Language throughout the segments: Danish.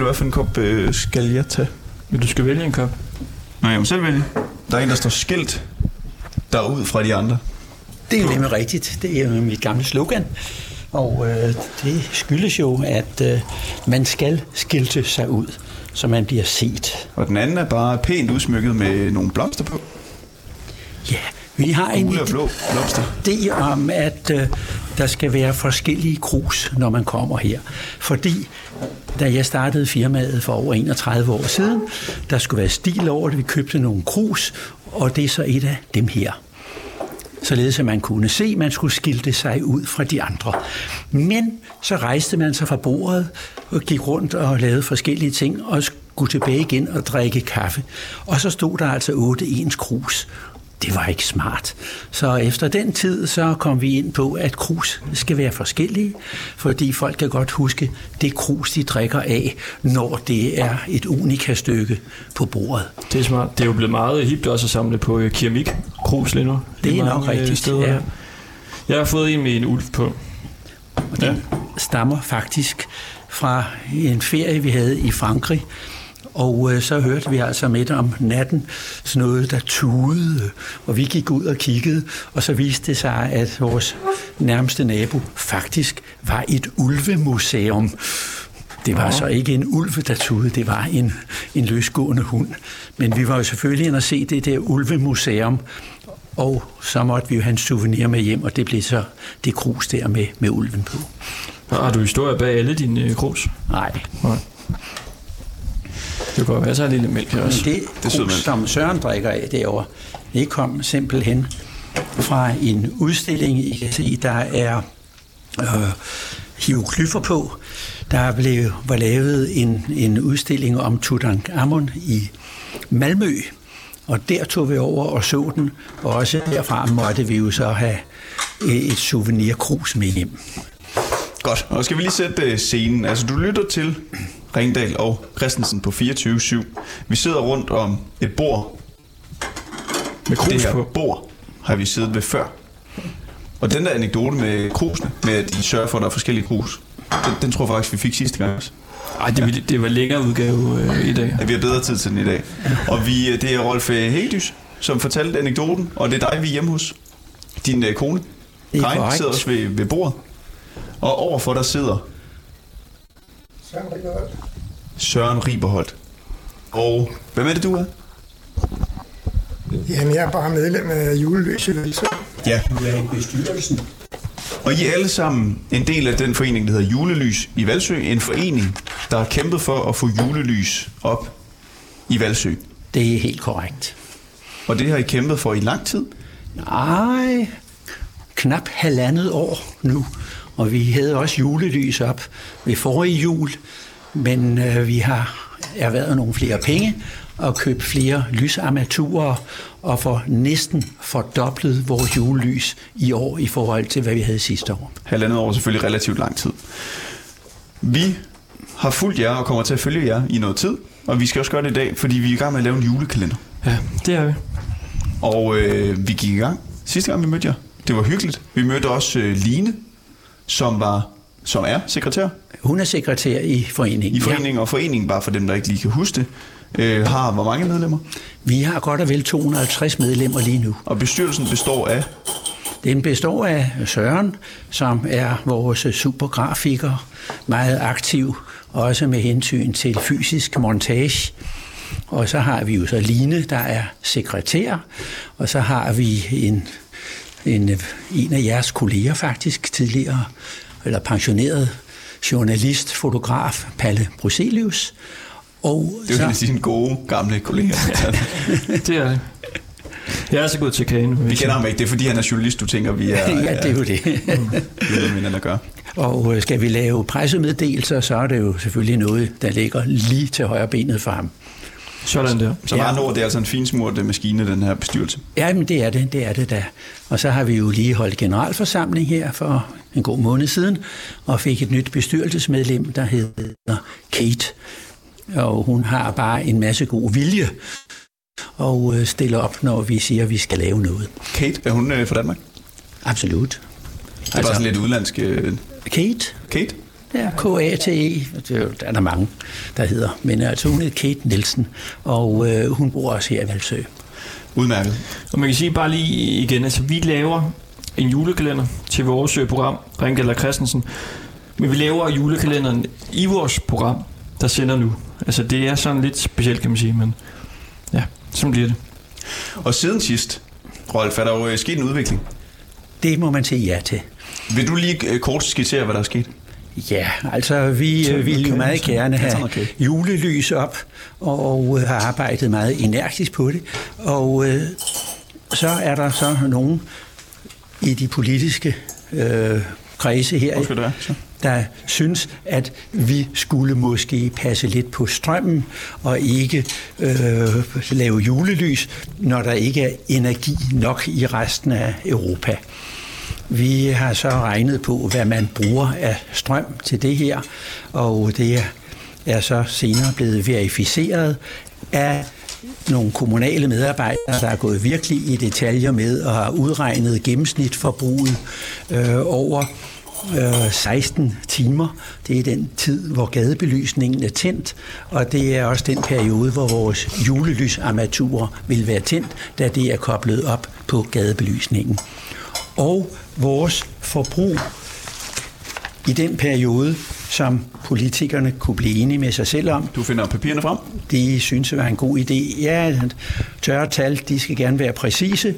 Du, hvad for en kop øh, skal jeg tage? Vil du skal vælge en kop? Nej, jeg må selv vælge. Der er en, der står skilt derud fra de andre. Det er jo nemlig rigtigt. Det er jo mit gamle slogan. Og øh, det skyldes jo, at øh, man skal skilte sig ud, så man bliver set. Og den anden er bare pænt udsmykket med nogle blomster på. Ja, vi har en og blå blomster. idé om, at øh, der skal være forskellige krus, når man kommer her. Fordi da jeg startede firmaet for over 31 år siden, der skulle være stil over det. Vi købte nogle krus, og det er så et af dem her. Således at man kunne se, at man skulle skilte sig ud fra de andre. Men så rejste man sig fra bordet og gik rundt og lavede forskellige ting og skulle tilbage igen og drikke kaffe. Og så stod der altså otte ens krus. Det var ikke smart. Så efter den tid, så kom vi ind på, at krus skal være forskellige, fordi folk kan godt huske det krus, de drikker af, når det er et unika-stykke på bordet. Det er smart. Det er jo blevet meget hipt også at samle på øh, keramik krus lige nu. Det er nok øh, rigtigt, Steder. ja. Jeg har fået en med en ulv på. Og den stammer faktisk fra en ferie, vi havde i Frankrig. Og øh, så hørte vi altså midt om natten sådan noget, der tudede, og vi gik ud og kiggede, og så viste det sig, at vores nærmeste nabo faktisk var et ulvemuseum. Det var så ikke en ulv, der tudede, det var en, en løsgående hund. Men vi var jo selvfølgelig inde og se det der ulvemuseum, og så måtte vi jo have en souvenir med hjem, og det blev så det krus der med, med ulven på. Har du historie bag alle dine øh, krus? Nej, Nej. Det godt være, så er lille mælk her også. Men det, det krus, som Søren drikker af derovre, det kom simpelthen fra en udstilling, I kan se, der er øh, hieroglyffer på. Der blev, var lavet en, en udstilling om Tutankhamon i Malmø, og der tog vi over og så den, og også derfra måtte vi jo så have øh, et souvenirkrus med hjem. Godt, og skal vi lige sætte øh, scenen. Altså, du lytter til Ringdal og Christensen på 24-7. Vi sidder rundt om et bord. Med krus Det her på. bord har vi siddet ved før. Og den der anekdote med krusene, med at de sørger for, at der er forskellige krus, den, den tror jeg faktisk, vi fik sidste gang også. Ej, det, det var længere udgave øh, i dag. At vi har bedre tid til den i dag. Og vi, øh, det er Rolf øh, Hækdys, som fortalte anekdoten, og det er dig, vi er hjemme hos. Din øh, kone, Karin, sidder også ved, ved bordet. Og overfor der sidder Søren Riberholt. Og hvem er det, du er? Jamen, jeg er bare medlem af juleløse. Ja. Du er i bestyrelsen. Og I er alle sammen en del af den forening, der hedder Julelys i Valsø. En forening, der har kæmpet for at få julelys op i Valsø. Det er helt korrekt. Og det har I kæmpet for i lang tid. Nej, knap halvandet år nu. Og vi havde også julelys op ved forrige jul, men øh, vi har erhvervet nogle flere penge og købt flere lysarmaturer og for næsten fordoblet vores julelys i år i forhold til, hvad vi havde sidste år. Halvandet år er selvfølgelig relativt lang tid. Vi har fulgt jer og kommer til at følge jer i noget tid. Og vi skal også gøre det i dag, fordi vi er i gang med at lave en julekalender. Ja, det er vi. Og øh, vi gik i gang sidste gang, vi mødte jer. Det var hyggeligt. Vi mødte også øh, Line, som var som er sekretær Hun er sekretær i foreningen. i foreningen, ja. og foreningen, bare for dem, der ikke lige kan huske det, øh, har hvor mange medlemmer? Vi har godt og vel 250 medlemmer lige nu. Og bestyrelsen består af Den består af Søren, som er vores supergrafiker, meget aktiv, også med hensyn til fysisk montage. Og så har vi jo så Line, der er sekretær, og så har vi en, en, en af jeres kolleger faktisk, tidligere, eller pensioneret journalist, fotograf, Palle Bruselius. Og Det er jo så, dine gode, gamle kolleger. Det er det. Jeg er så god til kagen. vi kender ham ikke, det er fordi, han er journalist, du tænker, vi er, ja, det er jo det. vi er gøre. Og øh, skal vi lave pressemeddelelser, så er det jo selvfølgelig noget, der ligger lige til højre benet for ham. Sådan der. Så med Ja. det er altså en finsmurt maskine, den her bestyrelse. Ja, men det er det, det er det da. Og så har vi jo lige holdt generalforsamling her for en god måned siden, og fik et nyt bestyrelsesmedlem, der hedder Kate. Og hun har bare en masse god vilje og øh, stiller op, når vi siger, at vi skal lave noget. Kate, er hun øh, fra Danmark? Absolut. Det er bare sådan lidt udlandsk. Øh, Kate, Kate? Ja, K-A-T-E, er der er der mange, der hedder. Men altså, hun hedder Kate Nielsen, og øh, hun bor også her i Valsø. Udmærket. Og man kan sige bare lige igen, altså vi laver en julekalender til vores øh, program, Ringgaller Christensen. Men vi laver julekalenderen i vores program, der sender nu. Altså det er sådan lidt specielt, kan man sige, men ja, sådan bliver det. Og siden sidst, Rolf, er der jo øh, sket en udvikling. Det må man sige ja til. Vil du lige øh, kort skitsere, hvad der er sket? Ja, altså vi øh, ville jo meget gerne have okay. julelys op, og øh, har arbejdet meget energisk på det. Og øh, så er der så nogen i de politiske øh, kredse her, det? Så. der synes, at vi skulle måske passe lidt på strømmen og ikke øh, lave julelys, når der ikke er energi nok i resten af Europa. Vi har så regnet på, hvad man bruger af strøm til det her, og det er så senere blevet verificeret af nogle kommunale medarbejdere, der er gået virkelig i detaljer med og har udregnet gennemsnitforbruget øh, over øh, 16 timer. Det er den tid, hvor gadebelysningen er tændt, og det er også den periode, hvor vores julelysarmaturer vil være tændt, da det er koblet op på gadebelysningen. Og vores forbrug i den periode, som politikerne kunne blive enige med sig selv om, Du finder papirerne frem. de synes, det var en god idé. Ja, tørre tal, de skal gerne være præcise,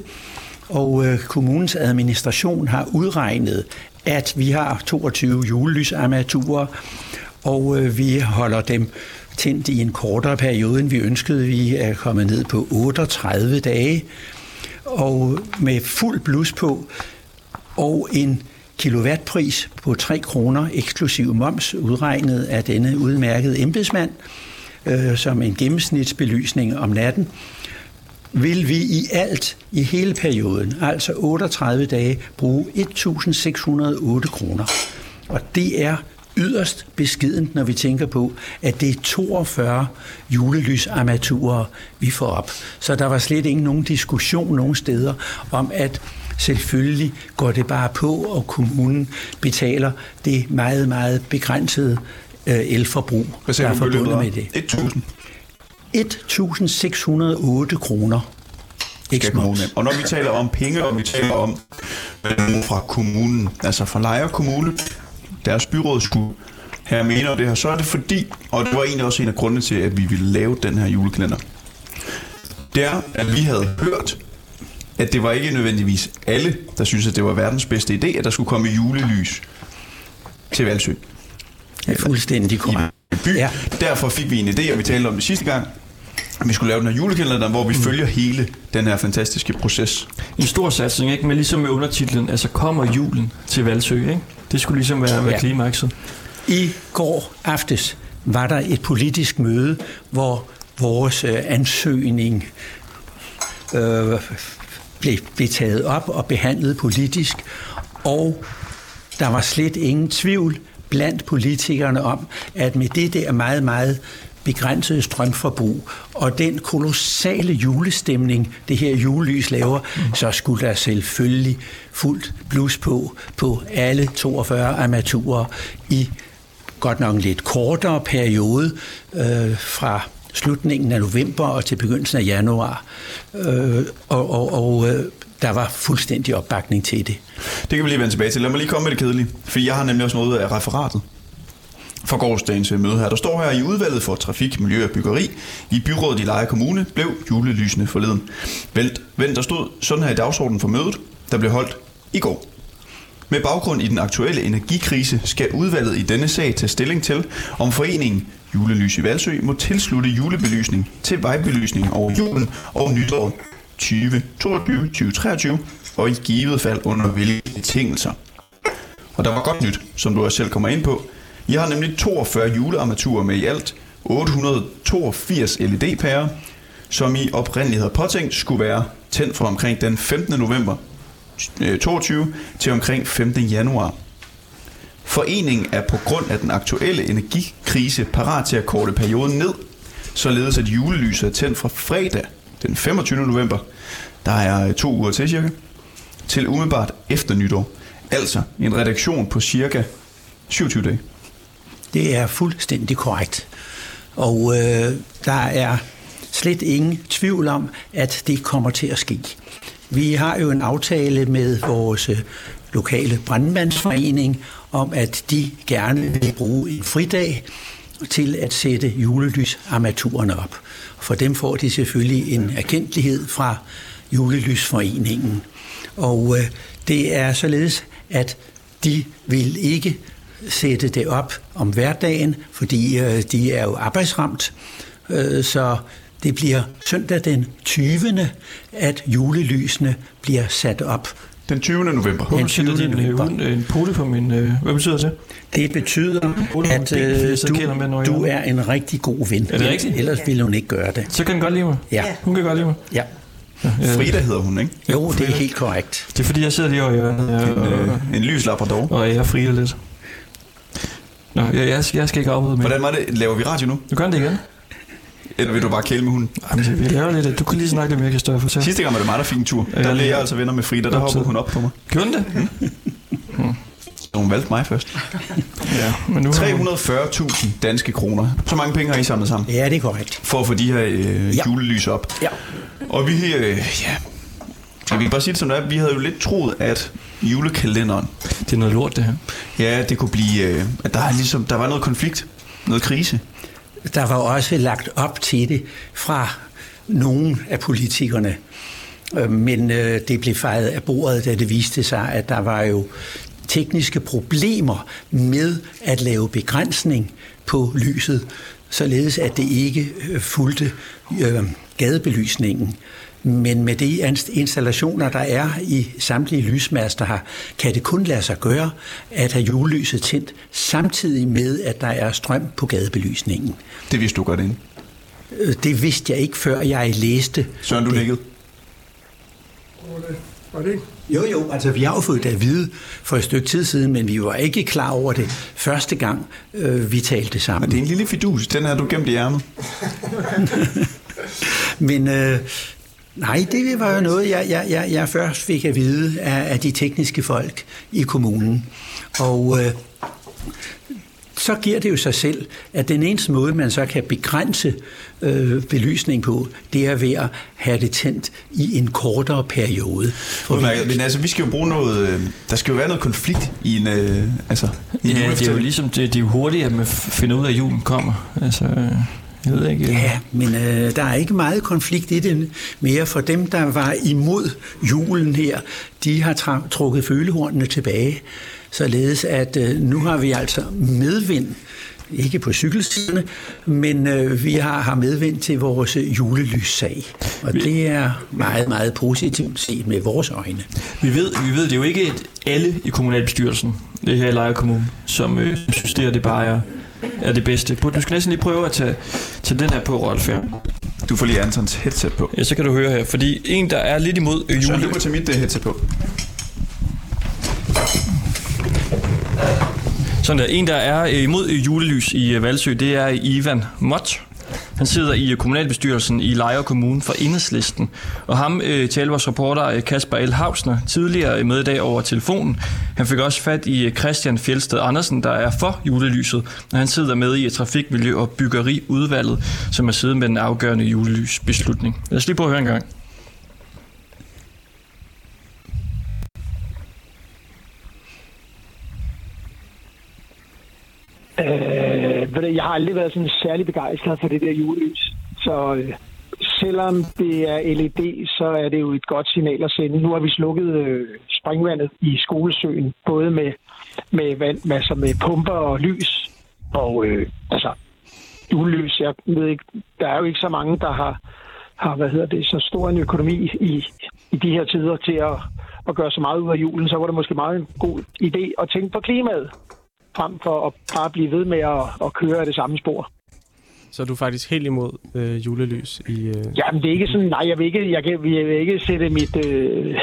og øh, kommunens administration har udregnet, at vi har 22 julelysarmaturer, og øh, vi holder dem tændt i en kortere periode, end vi ønskede. Vi er kommet ned på 38 dage, og med fuld blus på, og en kilowattpris på 3 kroner eksklusiv moms, udregnet af denne udmærkede embedsmand, øh, som en gennemsnitsbelysning om natten, vil vi i alt i hele perioden, altså 38 dage, bruge 1.608 kroner. Og det er yderst beskedent, når vi tænker på, at det er 42 julelysarmaturer, vi får op. Så der var slet ikke nogen diskussion nogen steder om, at selvfølgelig går det bare på, og kommunen betaler det meget, meget begrænsede øh, elforbrug, Hvad der er forbundet med det. 1000 1.608 kroner. Ikke. Og når vi taler om penge, og vi taler om øh, fra kommunen, altså fra Lejre Kommune, deres byråd skulle have mener det her, så er det fordi, og det var egentlig også en af grundene til, at vi ville lave den her julekalender, det er, at vi havde hørt, at det var ikke nødvendigvis alle, der synes, at det var verdens bedste idé, at der skulle komme julelys til Valsø. Ja, fuldstændig korrekt. by. Ja. Derfor fik vi en idé, og vi talte om det sidste gang, at vi skulle lave den her julekalender, hvor vi følger hele den her fantastiske proces. En stor satsning, ikke? Men ligesom med undertitlen, altså kommer julen til Valsø, ikke? Det skulle ligesom være, være Ja. klimakset. I går aftes var der et politisk møde, hvor vores øh, ansøgning øh, blev, blev taget op og behandlet politisk, og der var slet ingen tvivl blandt politikerne om, at med det der meget, meget begrænsede strømforbrug og den kolossale julestemning, det her julelys laver, så skulle der selvfølgelig fuldt blus på på alle 42 armaturer i godt nok en lidt kortere periode øh, fra slutningen af november og til begyndelsen af januar. Øh, og og, og øh, der var fuldstændig opbakning til det. Det kan vi lige vende tilbage til. Lad mig lige komme med det kedelige, for jeg har nemlig også noget af referatet fra gårdsdagens øh, møde her. Der står her, i udvalget for trafik, miljø og byggeri i byrådet i Leje Kommune blev julelysene forleden. Vent, vent, der stod sådan her i dagsordenen for mødet, der blev holdt i går. Med baggrund i den aktuelle energikrise skal udvalget i denne sag tage stilling til, om foreningen Julelys i Valsø må tilslutte julebelysning til vejbelysning over julen og nytår 2022-2023 og i givet fald under hvilke betingelser. Og der var godt nyt, som du også selv kommer ind på. I har nemlig 42 julearmaturer med i alt 882 LED-pærer, som I oprindeligt havde påtænkt skulle være tændt fra omkring den 15. november øh, 22 til omkring 15. januar. Foreningen er på grund af den aktuelle energikrise parat til at korte perioden ned, således at julelyset er tændt fra fredag den 25. november, der er øh, to uger til cirka, til umiddelbart efter nytår. Altså en redaktion på cirka 27 dage. Det er fuldstændig korrekt. Og øh, der er slet ingen tvivl om, at det kommer til at ske. Vi har jo en aftale med vores øh, lokale brandmandsforening om, at de gerne vil bruge en fridag til at sætte julelysarmaturerne op. For dem får de selvfølgelig en erkendelighed fra julelysforeningen. Og øh, det er således, at de vil ikke sætte det op om hverdagen, fordi øh, de er jo arbejdsramt. Øh, så det bliver søndag den 20. at julelysene bliver sat op. Den 20. november. Hvorfor sætter de en, november. en, en pole på min... Øh, hvad betyder det? Det betyder, at øh, du, du er en rigtig god ven. Er det rigtigt? Ellers ville hun ikke gøre det. Så kan den godt lide mig. Ja. Hun kan godt lide mig. ja. Frida hedder hun, ikke? Jo, det er helt korrekt. Det er fordi, jeg sidder lige over i hjørnet En, og, øh, en lys labrador. og jeg frier lidt. Nå, jeg, jeg, skal, jeg skal ikke afbryde mere. Hvordan var det? Laver vi radio nu? Du kan det igen. Eller vil du bare kæle med hunden? Jamen, vi laver lidt. Du kan lige snakke lidt mere, Kristoffer. Fortæl. Sidste gang var det mig, der fik en tur. Der blev jeg altså venner med Frida. Der hoppede hun op på mig. Gjorde det? Så hun valgte mig først. Ja, men nu har hun- 340.000 danske kroner. Så mange penge har I samlet sammen. Ja, det er korrekt. For at få de her øh, Ja. julelys op. Ja. Og vi, øh, ja... Skal vi bare sige det som det er? Vi havde jo lidt troet, at julekalenderen, Det er noget lort, det her. ja, det kunne blive... Øh, at der, er ligesom, der var noget konflikt. Noget krise. Der var også lagt op til det fra nogle af politikerne. Øh, men øh, det blev fejret af bordet, da det viste sig, at der var jo tekniske problemer med at lave begrænsning på lyset, således at det ikke øh, fulgte øh, gadebelysningen. Men med de installationer, der er i samtlige lysmaster her, kan det kun lade sig gøre at have julelyset tændt, samtidig med, at der er strøm på gadebelysningen. Det vidste du godt inden. Øh, Det vidste jeg ikke, før jeg læste. Søren, du det. nikkede. Var det? Jo, jo, altså vi har jo fået det at vide for et stykke tid siden, men vi var ikke klar over det første gang, øh, vi talte sammen. Men det er en lille fidus. Den har du gemt i ærmet. Men øh, nej, det var jo noget, jeg, jeg, jeg, jeg først fik at vide af, af de tekniske folk i kommunen. Og øh, så giver det jo sig selv, at den eneste måde, man så kan begrænse øh, belysning på, det er ved at have det tændt i en kortere periode. For Udmærket. Men altså, vi skal jo bruge noget... Øh, der skal jo være noget konflikt i en... Øh, altså, i en Ja, det er jo ligesom, det, det er jo hurtigt, at man finder ud af, at julen kommer. Altså, øh, jeg ved ikke. Ja, men øh, der er ikke meget konflikt i det mere, for dem, der var imod julen her, de har tra- trukket følehornene tilbage, således at øh, nu har vi altså medvind, ikke på cykelstierne, men øh, vi har, har medvind til vores øh, julelyssag. Og det er meget, meget positivt set med vores øjne. Vi ved, vi ved det er jo ikke alle i kommunalbestyrelsen, det her i Lejre Kommune, som øh, synes, det, det bare er, er det bedste. Du skal næsten lige prøve at tage, tage den her på, Rolf. her. Du får lige Antons headset på. Ja, så kan du høre her. Fordi en, der er lidt imod jule... du må tage mit øh, headset på. Sådan der. En, der er øh, imod øh, julelys i øh, Valsø, det er Ivan Mott. Han sidder i øh, kommunalbestyrelsen i Lejre Kommune for Enhedslisten. Og ham øh, talte vores reporter øh, Kasper L. Hausner tidligere med i dag over telefonen. Han fik også fat i øh, Christian Fjelsted Andersen, der er for julelyset. Og han sidder med i Trafikmiljø- og Byggeriudvalget, som er siddet med den afgørende julelysbeslutning. Lad os lige prøve at høre en gang. Øh, ved du, jeg har aldrig været sådan særlig begejstret for det der julelys. Så øh, selvom det er LED, så er det jo et godt signal at sende. Nu har vi slukket øh, springvandet i skolesøen, både med, med, vand, med, altså med pumper og lys. Og øh, altså, julelys, jeg ved ikke, der er jo ikke så mange, der har, har hvad hedder det, så stor en økonomi i, i de her tider til at, at gøre så meget ud af julen. Så var det måske meget en god idé at tænke på klimaet frem for at bare blive ved med at, at køre af det samme spor. Så er du faktisk helt imod øh, julelys i... Øh... Jamen, det er ikke sådan, nej, jeg vil ikke, jeg kan, jeg vil ikke sætte mit, øh,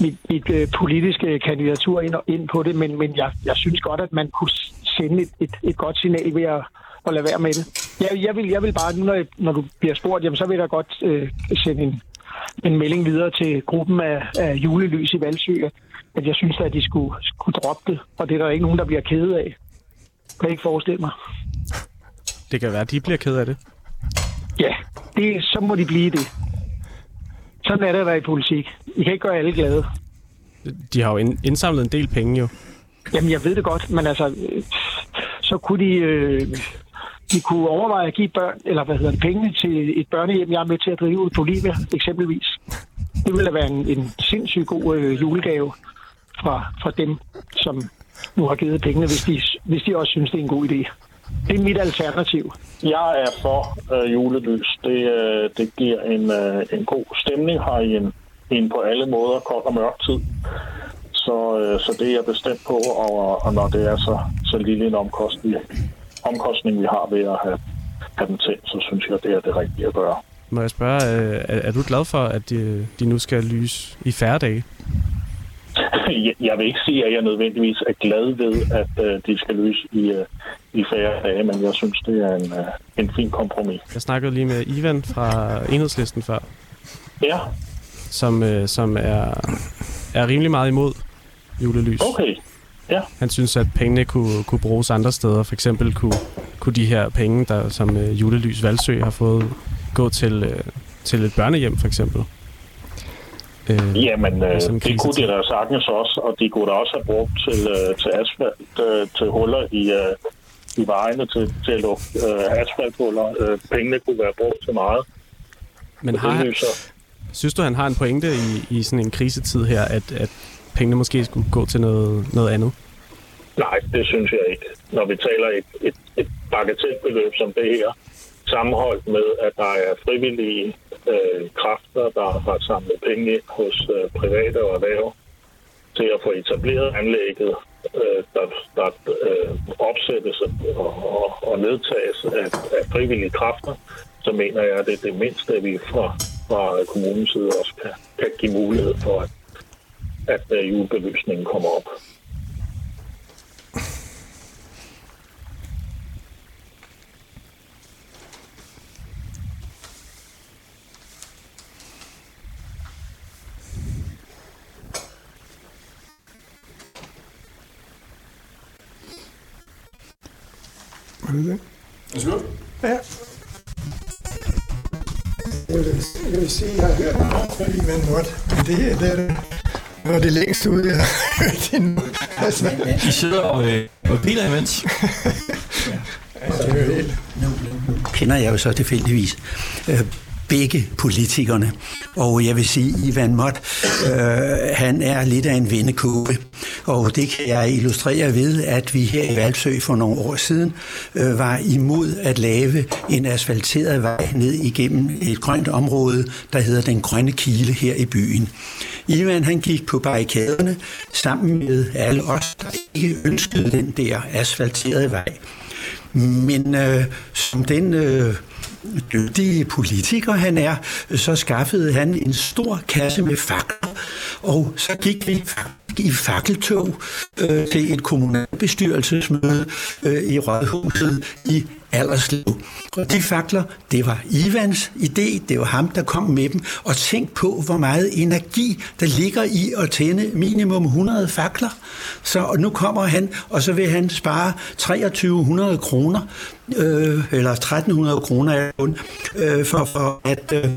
mit, mit øh, politiske kandidatur ind, ind på det, men, men jeg, jeg synes godt, at man kunne sende et, et, et godt signal ved at, at lade være med det. Jeg, jeg, vil, jeg vil bare, nu når, jeg, når du bliver spurgt, jamen, så vil jeg godt øh, sende en, en melding videre til gruppen af, af julelys i Valsø, at- at jeg synes, at de skulle, skulle droppe det, og det er der ikke nogen, der bliver kede af. Kan jeg ikke forestille mig. Det kan være, at de bliver ked af det. Ja, det, så må de blive det. Sådan er det at være i politik. I kan ikke gøre alle glade. De har jo ind- indsamlet en del penge jo. Jamen, jeg ved det godt, men altså, så kunne de, øh, de kunne overveje at give børn, eller hvad hedder det, penge til et børnehjem, jeg er med til at drive på Bolivia, eksempelvis. Det ville da være en, en sindssygt god øh, julegave fra, fra dem, som nu har givet pengene, hvis de, hvis de også synes, det er en god idé. Det er mit alternativ. Jeg er for øh, julelys. Det, øh, det giver en, øh, en god stemning her i en, en på alle måder kold og mørk tid. Så, øh, så det er jeg bestemt på, og, og når det er så, så lille en omkostning, omkostning, vi har ved at have, have den tændt, så synes jeg, det er det rigtige at gøre. Må jeg spørge, øh, er, er du glad for, at de, de nu skal lyse i færre dage? Jeg- vil ikke sige, at jeg nødvendigvis er glad ved, at øh, de skal løse i, øh, i færre dage, men jeg synes, det er en, øh, en fin kompromis. Jeg snakkede lige med Ivan fra Enhedslisten før, Ja, som, øh, som er, er rimelig meget imod julelys. okay. Han synes, at pengene kunne, kunne bruges andre steder. For eksempel kunne, kunne de her penge, der, som øh, Julelys Valsø har fået, gå til, øh, til et børnehjem for eksempel. Øh, Jamen, øh, det kunne de da sagtens også, og de kunne da også have brugt til, øh, til asfalt, øh, til huller i, øh, i vejene, til, til at lukke øh, asfalthuller. Øh, pengene kunne være brugt til meget. men har, han- synes du, han har en pointe i, i sådan en krisetid her, at, at pengene måske skulle gå til noget, noget andet? Nej, det synes jeg ikke. Når vi taler et, et, et bagatelbeløb som det her, sammenholdt med, at der er frivillige øh, kræfter, der har samlet penge ind hos øh, private og erhverv til at få etableret anlægget, øh, der, der øh, opsættes og, og, og nedtages af, af frivillige kræfter, så mener jeg, at det er det mindste, vi fra, fra kommunens side også kan, kan give mulighed for, at, at øh, julebelysningen kommer op. Det det? Ja. Jeg vil, jeg vil sige, at jeg har hørt meget det her, det er det, var det længst ude, jeg har hørt endnu. Altså, I sidder og, øh, og biler imens. det er jo helt... Kender jeg jo så tilfældigvis øh, begge politikerne, og jeg vil sige, Ivan Mott, øh, han er lidt af en vendekåbe. og det kan jeg illustrere ved, at vi her i Valsø for nogle år siden øh, var imod at lave en asfalteret vej ned igennem et grønt område, der hedder Den Grønne Kile her i byen. Ivan han gik på barrikaderne sammen med alle os, der ikke ønskede den der asfalterede vej. Men øh, som den øh, dygtige politiker han er, så skaffede han en stor kasse med fakler, og så gik vi i fakkeltog øh, til et kommunalbestyrelsesmøde øh, i Rådhuset i Alderslev. Og de fakler, det var Ivans idé, det var ham, der kom med dem. Og tænk på, hvor meget energi, der ligger i at tænde minimum 100 fakler. Så og nu kommer han, og så vil han spare 2300 kroner, øh, eller 1300 kroner øh, for, for at... Øh, øh,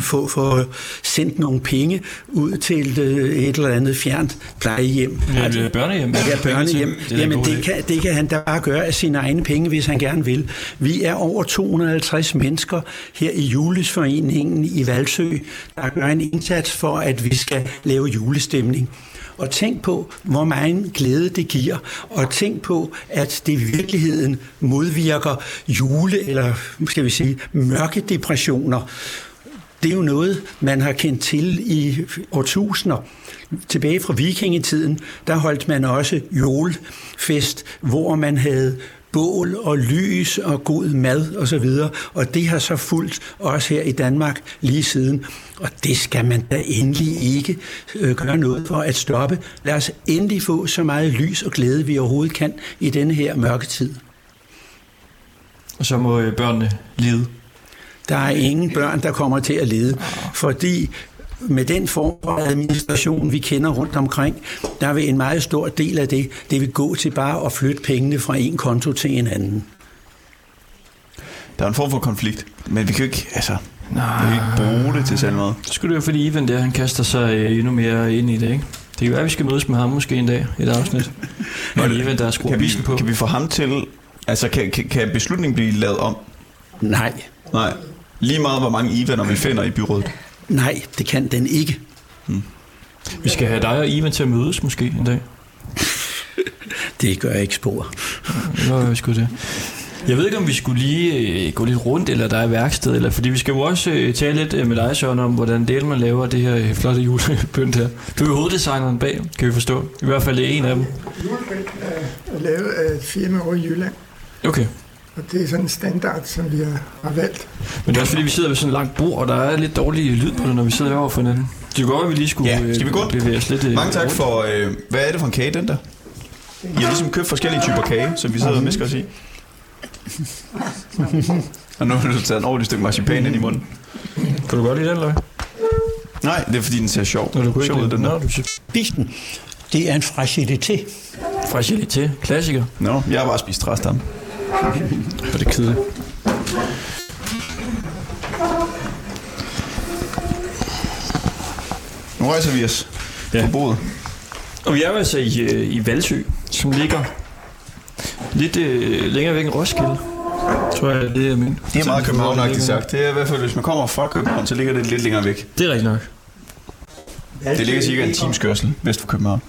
få, få sendt nogle penge ud til øh, et eller andet fjernt plejehjem. Ja, er børnehjem. Ja, børnehjem. Det Jamen, det kan, det kan han da bare gøre af sine egne penge, hvis han gerne vil. Vi er over 250 mennesker her i Julesforeningen i Valsø, der gør en indsats for, at vi skal lave julestemning. Og tænk på, hvor meget glæde det giver, og tænk på, at det i virkeligheden modvirker jule, eller skal vi sige, mørke depressioner. Det er jo noget, man har kendt til i årtusinder. Tilbage fra vikingetiden, der holdt man også julefest, hvor man havde bål og lys og god mad og så videre, og det har så fulgt også her i Danmark lige siden. Og det skal man da endelig ikke øh, gøre noget for at stoppe. Lad os endelig få så meget lys og glæde, vi overhovedet kan i denne her mørke tid. Og så må øh, børnene lide. Der er ingen børn, der kommer til at lide, fordi med den form for administration, vi kender rundt omkring, der vil en meget stor del af det, det vil gå til bare at flytte pengene fra en konto til en anden. Der er en form for konflikt, men vi kan jo ikke, altså, vi kan ikke bruge det til selv noget. Så skulle det jo fordi Ivan der, han kaster sig øh, endnu mere ind i det, ikke? Det kan være, at vi skal mødes med ham måske en dag i et afsnit. Og Ivan, der skruer Kan vi, på. kan vi få ham til, altså kan, kan, kan beslutningen blive lavet om? Nej, Nej. Lige meget, hvor mange Ivaner vi finder i byrådet. nej, det kan den ikke. Vi skal have dig og Ivan til at mødes måske en dag. Det gør jeg ikke spor. Nå, vi skulle det. Jeg ved ikke, om vi skulle lige øh, gå lidt rundt, eller der er værksted, eller fordi vi skal jo også øh, tale lidt øh, med dig, Søren, om hvordan del man laver det her øh, flotte julepynt her. Du er jo hoveddesigneren bag, kan vi forstå. I hvert fald det er en af dem. Julepynt er lavet af et firma over i Jylland, Okay. Og det er sådan en standard, som vi har, valgt. Men det er også fordi, vi sidder ved sådan et langt bord, og der er lidt dårlig lyd på det, når vi sidder over for hinanden. Det kunne godt, at vi lige skulle Ja, skal vi gå? øh, bevæge os lidt øh, Mange tak rundt. for, øh, hvad er det for en kage, den der? I har ligesom købt forskellige typer kage, som vi sidder og misker os i. og nu har du taget en ordentlig stykke marcipan ind i munden. Kan du godt lide den, eller? Nej, det er fordi, den ser sjov, Nå, du kunne sjov ikke den der. du siger Bisten, det er en fragilité. fragilité. Klassiker. Nå, jeg har bare spist rest Og det kedeligt. Nu rejser vi os Ja. på bordet. Og vi er jo altså i, øh, i Valsø, som ligger lidt øh, længere væk end Roskilde. Tror jeg, det er min. Det er meget københavnagtigt sagt. Det er i hvert fald, hvis man kommer fra København, så ligger det lidt længere væk. Det er rigtigt nok. Det ligger cirka en times kørsel vest for København.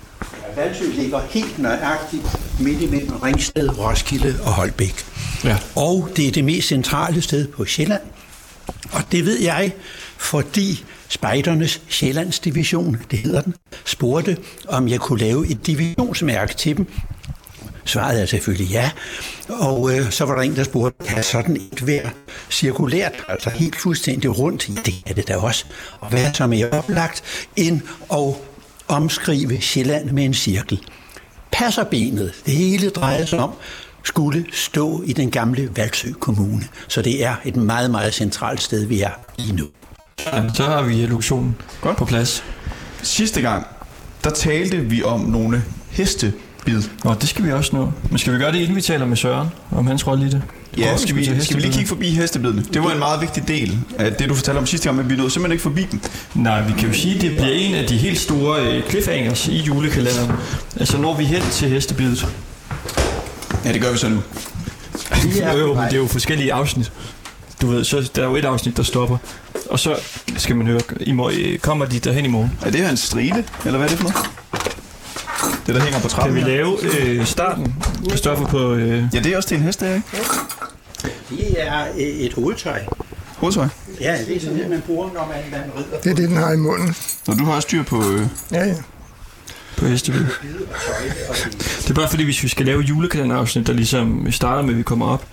Valsø ligger helt nøjagtigt midt imellem Ringsted, Roskilde og Holbæk. Ja. Og det er det mest centrale sted på Sjælland. Og det ved jeg, fordi Spejdernes Sjællandsdivision, det hedder den, spurgte, om jeg kunne lave et divisionsmærke til dem. Svaret er selvfølgelig ja. Og øh, så var der en, der spurgte, kan sådan et være cirkulært, altså helt fuldstændig rundt? Det er det da også. Og hvad er så mere oplagt end at omskrive Sjælland med en cirkel? Passer benet, det hele drejer sig om, skulle stå i den gamle Valsø Kommune. Så det er et meget, meget centralt sted, vi er lige nu. ja. Så har vi illusionen Godt. på plads. Sidste gang, der talte vi om nogle hestebid. Nå, det skal vi også nå. Men skal vi gøre det, inden vi taler med Søren om hans rolle i det? Ja, skal vi, skal vi lige kigge forbi hestebidene? Det var en meget vigtig del af det, du fortalte om sidste gang, men vi nåede simpelthen ikke forbi dem. Nej, vi kan jo sige, at det bliver en af de helt store øh, cliffhangers i julekalenderen. Altså når vi hen til hestebidet. Ja, det gør vi så nu. Jo, jo, men det er jo forskellige afsnit. Du ved, så der er jo et afsnit, der stopper. Og så skal man høre, i morgen, kommer de derhen i morgen. Er det her en stride, eller hvad er det for noget? Det, der hænger på Kan trappen vi her. lave øh, starten, Kristoffer, på... Øh, Ja, det er også til en hest, det er, ikke? Det er øh, et hovedtøj. Hovedtøj. Ja, det er sådan det, man bruger, når man, man rider. Det er det, den har i munden. Når du har også styr på... Øh, Ja, ja. på hestebil. Det er bare fordi, hvis vi skal lave julekalenderafsnit, der ligesom starter med, at vi kommer op,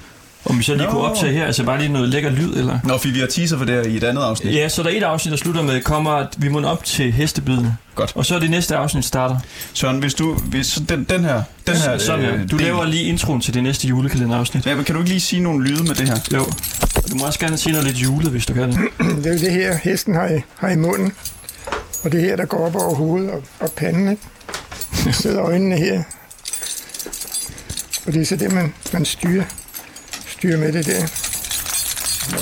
om vi så lige Nå. kunne optage her, altså bare lige noget lækker lyd, eller... Nå, fordi vi har teaser for det her i et andet afsnit. Ja, så der er et afsnit, der slutter med, kommer, at vi må op til hestebidene. Godt. Og så er det næste afsnit starter. Søren, hvis du... Hvis så den, den her... Den her Sådan øh, Du del- laver lige introen til det næste julekalenderafsnit. Ja, men kan du ikke lige sige nogle lyde med det her? Jo. Og Du må også gerne sige noget lidt julet, hvis du kan det. Det er jo det her, hesten har i, har i munden. Og det her, der går op over hovedet og, og panden, ikke? Så sidder øjnene her. Og det er så det, man, man styrer, styrer med det der.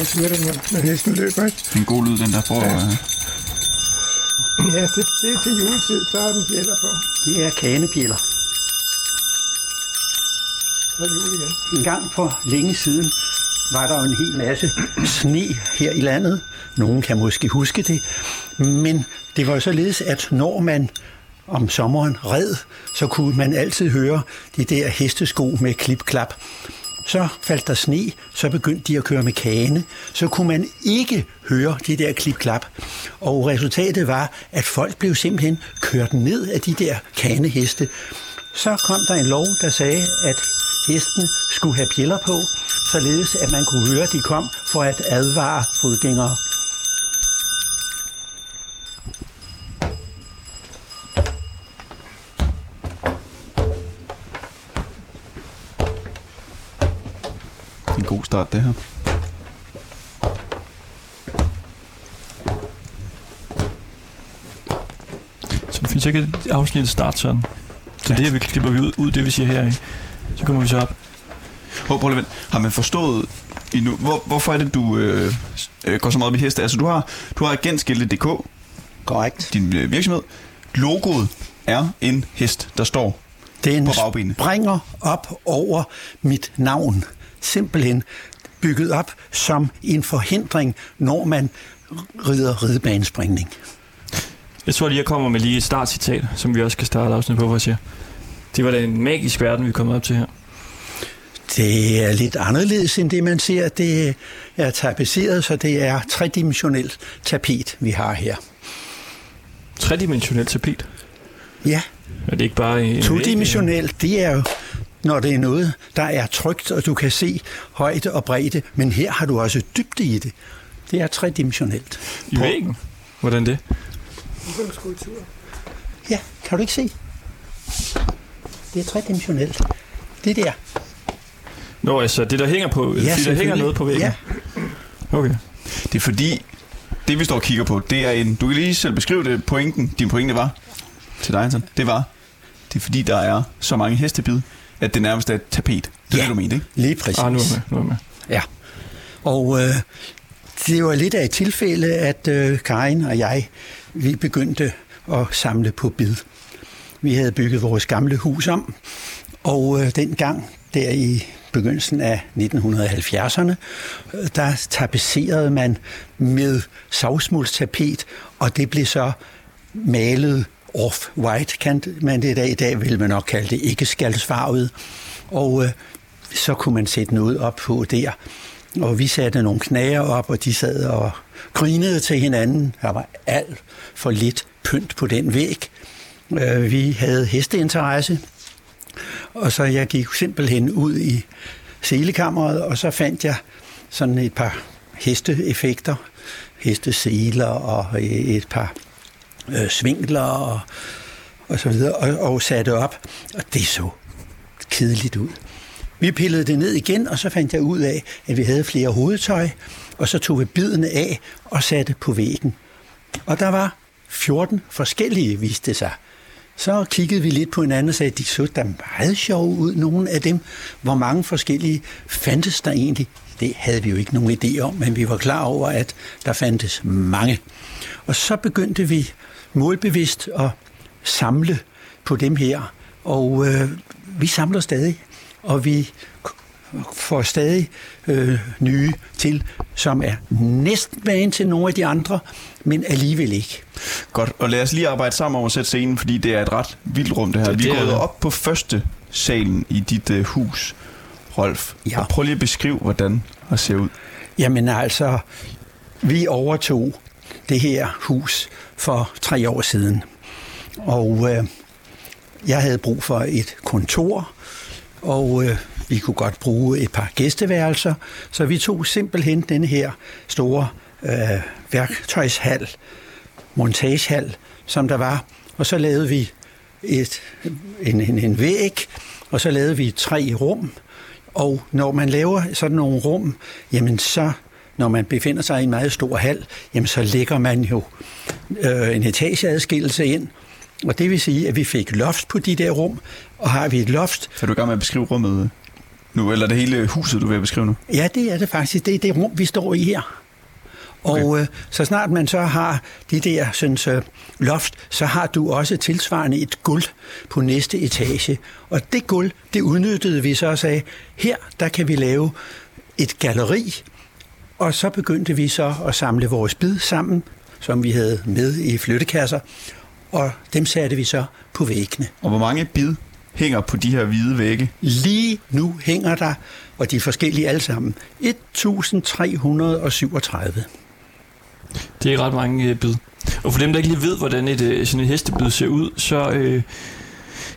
Og så hører det, når, når hesten løber, ikke? En god lyd, den der. Prøv at... Ja, det, det er til juletid, så har den bjæller på. Det er kanebjæller. Så er jul igen. En gang for længe siden var der jo en hel masse sne her i landet. Nogen kan måske huske det. Men det var jo således, at når man om sommeren red, så kunne man altid høre de der hestesko med klip-klap. Så faldt der sne, så begyndte de at køre med kane. Så kunne man ikke høre de der klip-klap. Og resultatet var, at folk blev simpelthen kørt ned af de der kaneheste. Så kom der en lov, der sagde, at hesten skulle have bjæller på, således at man kunne høre, at de kom for at advare fodgængere. God start, det her. Så kan afsnittet starte sådan. Så det her vi klipper vi ud, ud det vi siger her. Ikke? Så kommer vi så op. Hov, prøv lige vent. Har man forstået endnu, hvor, hvorfor er det, du øh, øh, går så meget op i heste? Altså, du har, du har agentskilte.dk, Korrekt. din øh, virksomhed. Logoet er en hest, der står Den På bagbenene. springer op over mit navn. Simpelthen bygget op som en forhindring, når man rider ridebanespringning. Jeg tror lige, jeg kommer med lige et startcitat, som vi også skal starte afsnit på, hvor jeg siger. Det var da en magisk verden, vi kommet op til her. Det er lidt anderledes end det, man ser. Det er tapetseret, så det er tredimensionelt tapet, vi har her. Tredimensionelt tapet. Ja, Er det ikke bare en todimensionelt, det er jo, når det er noget, der er trygt, og du kan se højde og bredde, men her har du også dybde i det. Det er tredimensionelt. I væggen? Hvordan det? Ja, kan du ikke se? Det er tredimensionelt. Det der. Nå, altså det der hænger på, ja, fordi der hænger noget på væggen. Ja, Okay. Det er fordi, det vi står og kigger på, det er en... Du kan lige selv beskrive det, pointen, din pointe var til dig, Anton. Det var, det er fordi, der er så mange hestebid, at det nærmest er et tapet. Det er Ja. det, du mente, ikke? lige præcis. Ah, nu er med. Nu er med. Ja. Og øh, det var lidt af et tilfælde, at øh, Karin og jeg, vi begyndte at samle på bid. Vi havde bygget vores gamle hus om, og øh, dengang, der i begyndelsen af 1970'erne, øh, der tapisserede man med savsmuldstapet, og det blev så malet off-white, kan man det i dag. I dag vil man nok kalde det ikke skaldsfarvet. Og øh, så kunne man sætte noget op på der. Og vi satte nogle knager op, og de sad og grinede til hinanden. Der var alt for lidt pynt på den væg. Øh, Vi havde hesteinteresse, og så jeg gik simpelthen ud i selekammeret, og så fandt jeg sådan et par hesteeffekter, hesteseler og øh, et par øh, svingler og, og så videre, og, og satte op, og det så kedeligt ud. Vi pillede det ned igen, og så fandt jeg ud af, at vi havde flere hovedtøj, og så tog vi bidene af og satte på væggen. Og der var 14 forskellige, viste det sig. Så kiggede vi lidt på hinanden og sagde, at de så da meget sjove ud, nogle af dem. Hvor mange forskellige fandtes der egentlig? Det havde vi jo ikke nogen idé om, men vi var klar over, at der fandtes mange. Og så begyndte vi målbevidst at samle på dem her, og øh, vi samler stadig, og vi får stadig øh, nye til, som er næsten vagen til nogle af de andre, men alligevel ikke. Godt, og lad os lige arbejde sammen om at sætte scenen, fordi det er et ret vildt rum, det her. Det- Vi er gået det. op på første salen i dit uh, hus, Rolf. Ja. Og prøv lige at beskrive, hvordan det ser ud. Jamen altså, vi overtog det her hus for tre år siden, og øh, jeg havde brug for et kontor, og øh, vi kunne godt bruge et par gæsteværelser, så vi tog simpelthen denne her store øh, værktøjshal, montagehal, som der var, og så lavede vi et, en, en, en væg, og så lavede vi tre rum, og når man laver sådan nogle rum, jamen så, når man befinder sig i en meget stor hal, jamen så lægger man jo øh, en etageadskillelse ind, og det vil sige, at vi fik loft på de der rum, og har vi et loft, Så er du i gang med at beskrive rummet nu, eller det hele huset, du vil beskrive nu? Ja, det er det faktisk. Det er det rum, vi står i her. Og øh, så snart man så har det der synes, øh, loft, så har du også tilsvarende et gulv på næste etage. Og det gulv, det udnyttede vi så og sagde, her der kan vi lave et galleri. Og så begyndte vi så at samle vores bid sammen, som vi havde med i flyttekasser. Og dem satte vi så på væggene. Og hvor mange bid hænger på de her hvide vægge? Lige nu hænger der, og de er forskellige alle sammen, 1337. Det er ret mange øh, bid. Og for dem, der ikke lige ved, hvordan et, øh, sådan et hestebid ser ud, så... Øh,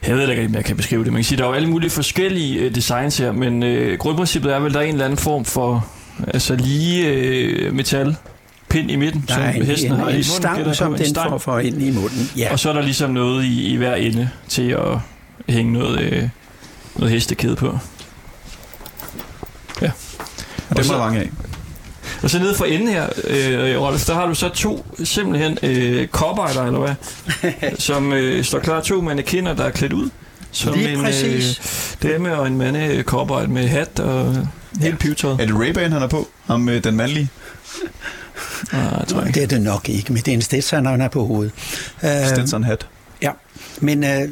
jeg ved ikke, om jeg kan beskrive det. Man kan sige, der er jo alle mulige forskellige øh, designs her, men øh, grundprincippet er vel, der er en eller anden form for altså lige øh, metal pind i midten, Der som en, hesten en, har i en munden. stang, gætter jeg som den stang. får for ind i munden. Ja. Og så er der ligesom noget i, i hver ende til at hænge noget, øh, noget hestekæde på. Ja. Og dem er så- der mange af. Og så nede for enden her, øh, Rolf, der har du så to simpelthen øh, kopejder, eller hvad? som øh, står klar to mannequiner, der er klædt ud. Som Lige en præcis. Øh, dame og en mand øh, kopejder med hat og helt pivetøjet. Er det Ray-Ban, han er på? Ham øh, den mandlige? Nej, jeg tror ikke. Det er det nok ikke, men det er en Stetson, han er på hovedet. Øh, Stetson hat. Ja, men øh,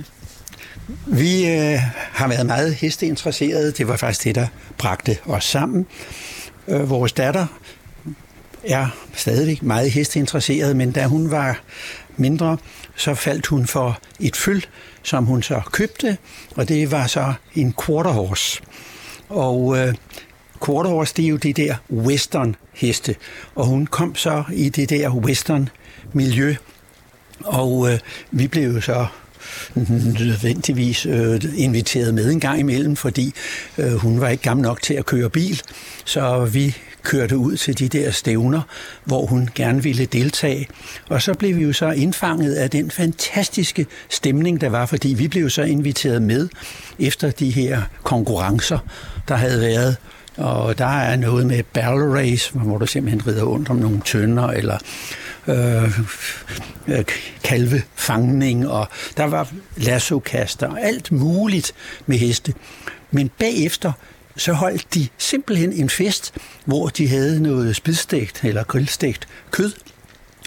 vi øh, har været meget hesteinteresserede. Det var faktisk det, der bragte os sammen. Øh, vores datter er stadigvæk meget hesteinteresseret, men da hun var mindre, så faldt hun for et føl, som hun så købte, og det var så en quarter horse. Og øh, quarter horse, det er jo det der western heste, og hun kom så i det der western miljø, og øh, vi blev jo så nødvendigvis øh, inviteret med en gang imellem, fordi øh, hun var ikke gammel nok til at køre bil, så vi kørte ud til de der stævner, hvor hun gerne ville deltage. Og så blev vi jo så indfanget af den fantastiske stemning, der var, fordi vi blev så inviteret med efter de her konkurrencer, der havde været og der er noget med barrel race, hvor du simpelthen rider rundt om nogle tønder, eller øh, øh, kalvefangning, og der var lassokaster, og alt muligt med heste. Men bagefter, så holdt de simpelthen en fest, hvor de havde noget spidstegt eller grillstegt kød,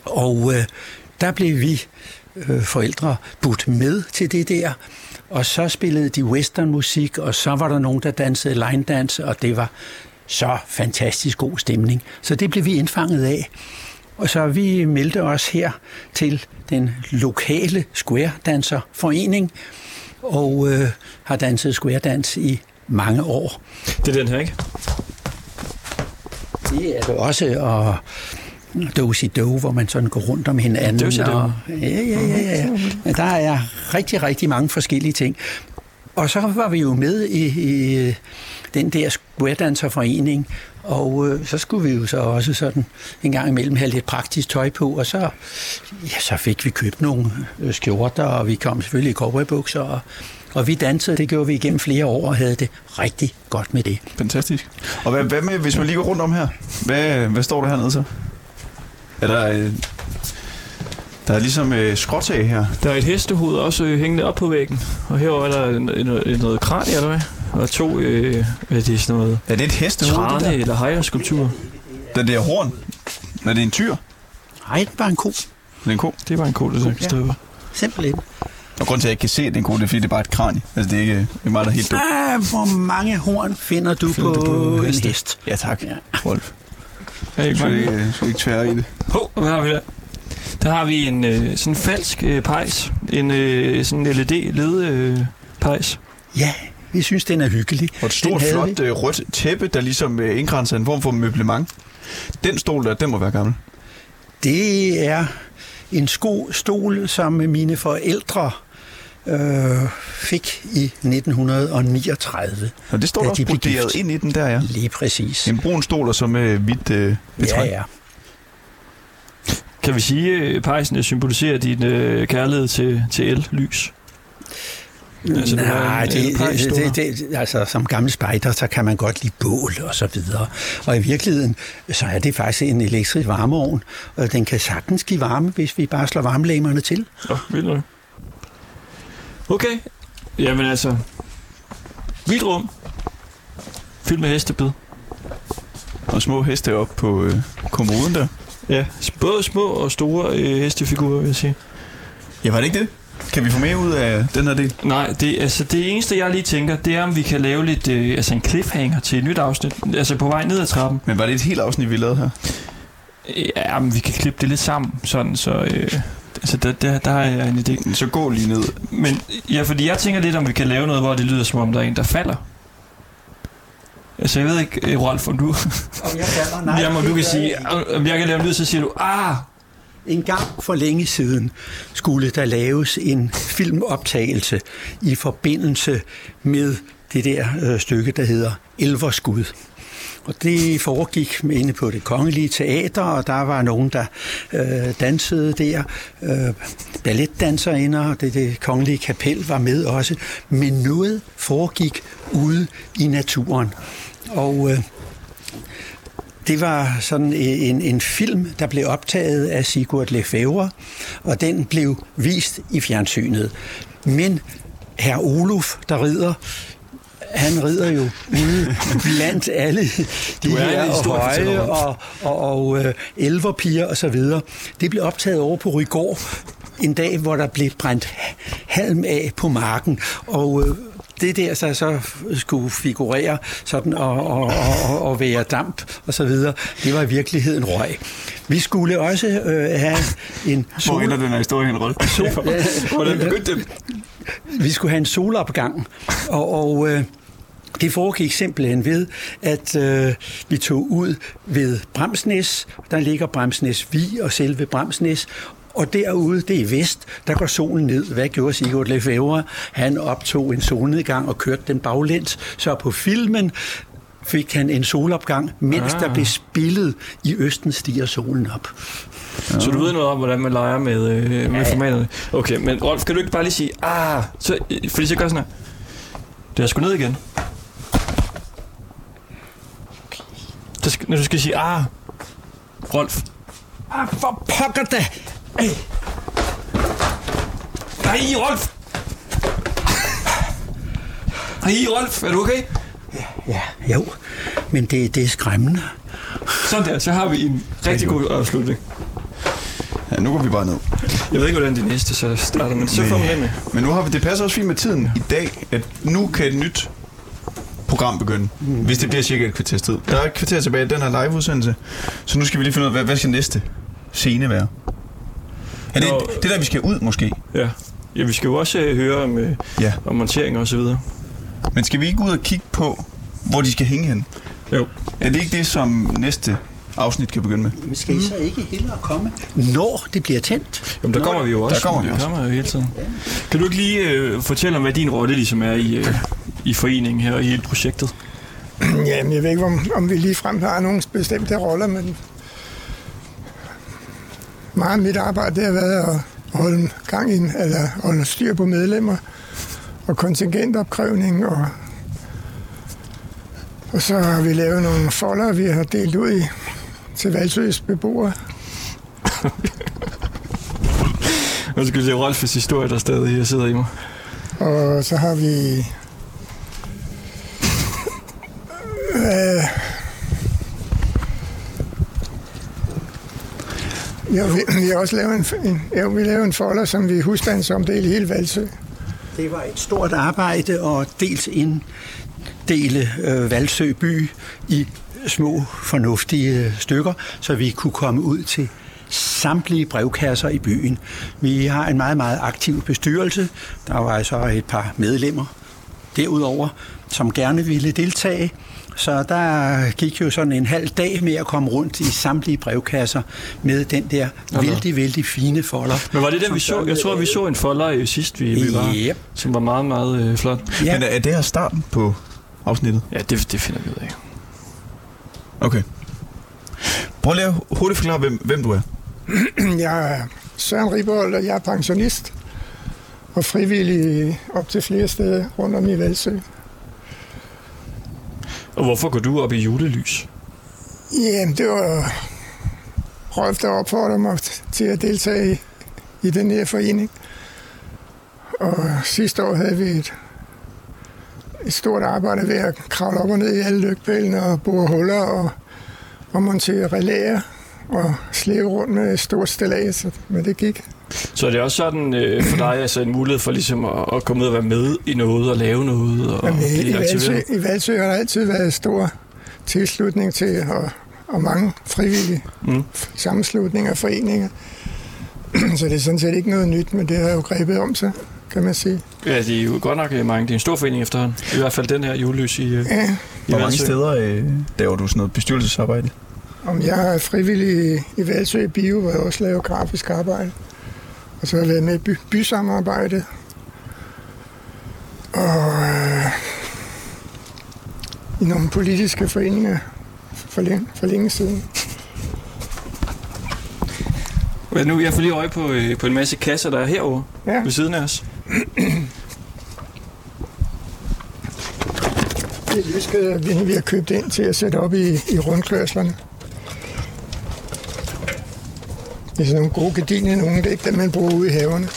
og øh, der blev vi øh, forældre budt med til det der, og så spillede de westernmusik, og så var der nogen, der dansede line dance, og det var så fantastisk god stemning. Så det blev vi indfanget af. Og så vi meldte os her til den lokale square danser forening og øh, har danset square dans i mange år. Det er den her, ikke? Det er det også, og dosi do, hvor man sådan går rundt om hinanden. Dosi-do. og, ja, ja, ja, ja, ja. Men der er rigtig, rigtig mange forskellige ting. Og så var vi jo med i, i den der square-danserforening, og øh, så skulle vi jo så også sådan en gang imellem have lidt praktisk tøj på, og så, ja, så fik vi købt nogle øh, skjorter, og vi kom selvfølgelig i cowboybukser, og, og vi dansede, det gjorde vi igennem flere år, og havde det rigtig godt med det. Fantastisk. Og hvad, hvad med, hvis man lige går rundt om her? Hvad, hvad står der hernede så? Er der... Øh, der er ligesom øh, skråtag her. Der er et hestehoved også øh, hængende op på væggen, og herovre er der en, en, noget kranie, eller hvad? Og to, øh, hvad er det sådan noget? Er det et hestehoved, det Trane der? eller hejreskulptur. Den der horn? Er det en tyr? Nej, det var en ko. Det er en ko. Det var en cool, det Ja. stod ja. Simpelthen. Og grund til, at jeg ikke kan se, at det er en ko, det er, fordi det er bare et kranie. Altså, det er ikke det er mig, der er helt dumt. Ah, hvor mange horn finder du Finder på, du på en heste? hest? Ja, tak. Ja. Rolf. Er Jeg ikke skal jeg skal ikke tvære i det. Hov, hvad har vi der? Der har vi en øh, sådan falsk øh, pejs. En øh, sådan LED-led øh, pejs. Ja, vi synes, den er hyggelig. Og et stort, flot øh, rødt tæppe, der ligesom øh, indgrænser en form for møblement. Den stol der, den må være gammel. Det er en sko, stol, som mine forældre øh, fik i 1939. Og det står også de broderet ind i den der, ja. Lige præcis. En brun stol og så med hvidt øh, betræk. Ja, ja. Kan vi sige, at øh, pejsen symboliserer din øh, kærlighed til, til el-lys? Altså, det var Nej, det, det, det, det, altså som gammel spejder, så kan man godt lide bål og så videre. Og i virkeligheden, så er det faktisk en elektrisk varmeovn, og den kan sagtens give varme, hvis vi bare slår varmelæmerne til. Nå, vildt. Okay. Jamen altså, vildt rum. Fyldt med hestebid. Og små heste op på øh, kommoden der. Ja, både små og store øh, hestefigurer, vil jeg sige. Ja, var det ikke det? Kan vi få mere ud af den her del? Nej, det, altså, det eneste, jeg lige tænker, det er, om vi kan lave lidt, øh, altså en cliffhanger til et nyt afsnit. Altså på vej ned ad trappen. Men var det et helt afsnit, vi lavede her? Ja, men vi kan klippe det lidt sammen, sådan, så... Øh, altså, der, der, der har jeg en idé. Så gå lige ned. Men ja, fordi jeg tænker lidt, om vi kan lave noget, hvor det lyder, som om der er en, der falder. Altså, jeg ved ikke, øh, Rolf, om du... Og jeg falder, nej, Jamen, du det kan sige, om jeg kan lave en lyd, så siger du, ah, En gang for længe siden skulle der laves en filmoptagelse i forbindelse med det der øh, stykke, der hedder Elverskud. Og det foregik inde på det kongelige teater, og der var nogen, der øh, dansede der. Øh, balletdanserinder, og det, det kongelige kapel var med også. Men noget foregik ude i naturen. Og øh, det var sådan en, en film, der blev optaget af Sigurd Lefebvre, og den blev vist i fjernsynet. Men herr Olof, der rider, han rider jo ude blandt alle de er her historiefortæller, høje og, og, og øh, elverpiger og så videre. Det blev optaget over på Rygård en dag, hvor der blev brændt halm af på marken, og øh, det der, så, så skulle figurere sådan og, og, og, og være damp og så videre, det var i virkeligheden røg. Vi skulle også øh, have en Hvor sol, ender den her historie hen, Rolf? Hvordan begyndte det? vi skulle have en solopgang, og, og øh, det foregik simpelthen ved, at øh, vi tog ud ved Bramsnæs. Der ligger Bramsnæs Vi og selve Bramsnæs. Og derude, det er vest, der går solen ned. Hvad gjorde Sigurd Lefebvre? Han optog en solnedgang og kørte den baglæns. Så på filmen fik han en solopgang, mens ah. der blev spillet i Østen stiger solen op. Så du ved noget om, hvordan man leger med, øh, med formaterne? Okay, men Rolf, kan du ikke bare lige sige, ah, så, fordi så gør sådan her. Det er sgu ned igen. Så skal, når du skal sige, ah, Rolf. Ah, for pokker da! Nej, Rolf! Nej, Rolf, er du okay? Ja, jo, men det, det er skræmmende. Sådan der, så har vi en rigtig god afslutning. Ja, nu går vi bare ned. Jeg ved ikke, hvordan det næste så starter, men så får man det med. Men nu har vi, det passer også fint med tiden i dag, at nu kan et nyt program begynde, mm. hvis det bliver cirka et kvarters tid. Der er et kvarter tilbage i den her live-udsendelse, så nu skal vi lige finde ud af, hvad, hvad skal næste scene være? Er det, Nå. det der, vi skal ud måske? Ja. ja, vi skal jo også øh, høre om, øh, Ja. om montering og så videre. Men skal vi ikke ud og kigge på, hvor de skal hænge hen? Jo. Er det ikke det, som næste afsnit kan begynde med? Men skal I så ikke hellere komme, når det bliver tændt? Jamen, der kommer vi jo også. Der kommer vi også. kommer jo hele tiden. Kan du ikke lige øh, fortælle om, hvad din rolle ligesom er i, øh, i foreningen her og i hele projektet? Jamen, jeg ved ikke, om, om vi ligefrem har nogle bestemte roller, men meget af mit arbejde det har været at holde gang i, eller holde styr på medlemmer og kontingentopkrævning, og, og så har vi lavet nogle folder, vi har delt ud i, til Valsøs beboere. Og så skal vi se Rolfs historie, der stadig sidder i mig. Og så har vi... Øh, jo, vi, vi har også lavet en, en, jo, vi lavede en folder, som vi husstandsomdelte i hele Valsø. Det var et stort arbejde at dels inddele øh, Valsø by i små fornuftige stykker, så vi kunne komme ud til samtlige brevkasser i byen. Vi har en meget, meget aktiv bestyrelse. Der var altså et par medlemmer derudover, som gerne ville deltage. Så der gik jo sådan en halv dag med at komme rundt i samtlige brevkasser med den der vældig, vældig fine folder. Men var det der, som vi så? så- Jeg tror, vi så en folder øh, sidst, vi, vi var, Yep. som var meget, meget øh, flot. Ja. Men er det her starten på afsnittet? Ja, det, det finder vi ud af. Okay. Prøv lige at hurtigt forklare, hvem, hvem du er. Jeg er Søren Ribold, og jeg er pensionist og frivillig op til flere steder rundt om i Valsø. Og hvorfor går du op i julelys? Jamen, det var Rolf, der opfordrede mig til at deltage i, i den her forening. Og sidste år havde vi et, et stort arbejde ved at kravle op og ned i alle lygtpælene og bore huller og, og montere relæer og slæve rundt med et stort stillads, men det gik. Så er det også sådan øh, for dig altså en mulighed for ligesom at, at komme ud og være med i noget og lave noget og Jamen, i, Valsø? I Valsø har der altid været stor tilslutning til, og, og mange frivillige Mm. sammenslutninger og foreninger. Så det er sådan set ikke noget nyt, men det har jo grebet om sig, kan man sige. Ja, de er jo godt nok øh, mange. Det er en stor forening efterhånden. I hvert fald den her julelys i, øh, Ja, i Hvor mange Valsø. steder øh, laver du sådan noget bestyrelsesarbejde? om jeg er frivillig i, i Valsø Bio, hvor jeg også laver grafisk arbejde. Og så har jeg været med i by, bysamarbejde. Og øh, i nogle politiske foreninger for længe, for længe siden. Men nu, jeg får lige øje på, øh, på en masse kasser, der er herovre Ja. ved siden af os. Det er vi, vi har købt ind til at sætte op i, i rundkørslerne. Det er sådan nogle gode gardiner, nogle det er ikke dem, man bruger ude i haverne,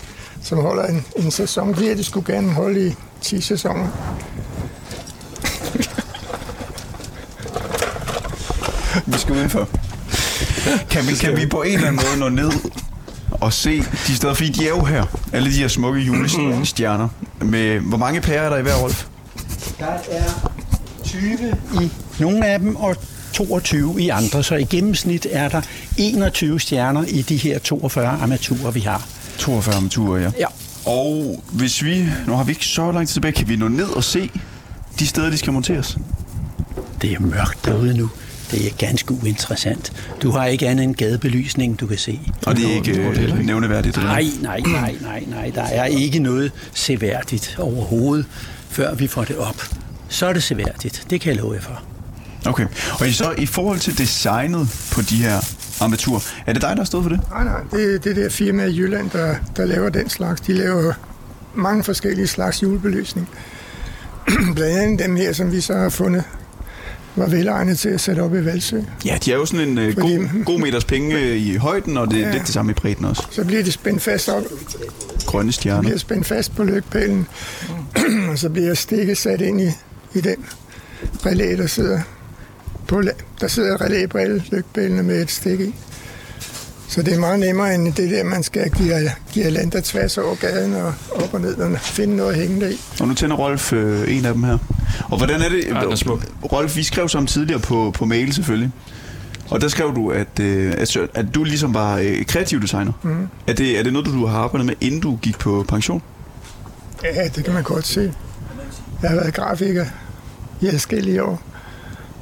som holder en, en sæson. De her, de skulle gerne holde i 10 sæsoner. Vi skal udenfor. Kan vi, kan vi på en eller anden måde nå ned og se de steder, fordi de er jo her, alle de her smukke julestjerner. Med, hvor mange pærer er der i hver, Rolf? Der er 20 i nogle af dem, og 22 i andre. Så i gennemsnit er der 21 stjerner i de her 42 armaturer, vi har. 42 armaturer, ja. Ja. Og hvis vi, nu har vi ikke så lang tid tilbage, kan vi nå ned og se de steder, de skal monteres? Det er mørkt derude nu. Det er ganske uinteressant. Du har ikke andet end gadebelysning, du kan se. Og det er ikke øh, nævneværdigt? eller? Nej, nej, nej, nej, nej. Der er ikke noget seværdigt overhovedet, før vi får det op. Så er det seværdigt. Det kan jeg love jer for. Okay. Og så i forhold til designet på de her armaturer, er det dig, der har stået for det? Nej, nej, det er det der firma i Jylland, der, der laver den slags. De laver mange forskellige slags julebelysning. Blandt andet dem her, som vi så har fundet, var velegnet til at sætte op i Valsø. Ja, de er jo sådan en øh, Fordi- god, god meters penge øh, i højden, og det er Ja. lidt det samme i bredden også. Så bliver de spændt fast op, Grønne stjerner. bliver spændt fast på lygtepælen, og så bliver stikket sat ind i, i den relæ, der sidder på, der sidder et relæ på alle lygtepælene med et stik i. Så det er meget nemmere end det der, man skal give, give lander tværs over gaden og op og ned og finde noget at hænge der i. Og nu tænder Rolf øh, en af dem her. Og hvordan er det? Ja, den er smuk. Rolf, vi skrev sammen tidligere på, på mail selvfølgelig. Og der skrev du, at, øh, at, at du ligesom var øh, kreativ designer. Mm. Er, det, er det noget, du har arbejdet med, inden du gik på pension? Ja, det kan man godt se. Jeg har været grafiker i forskellige år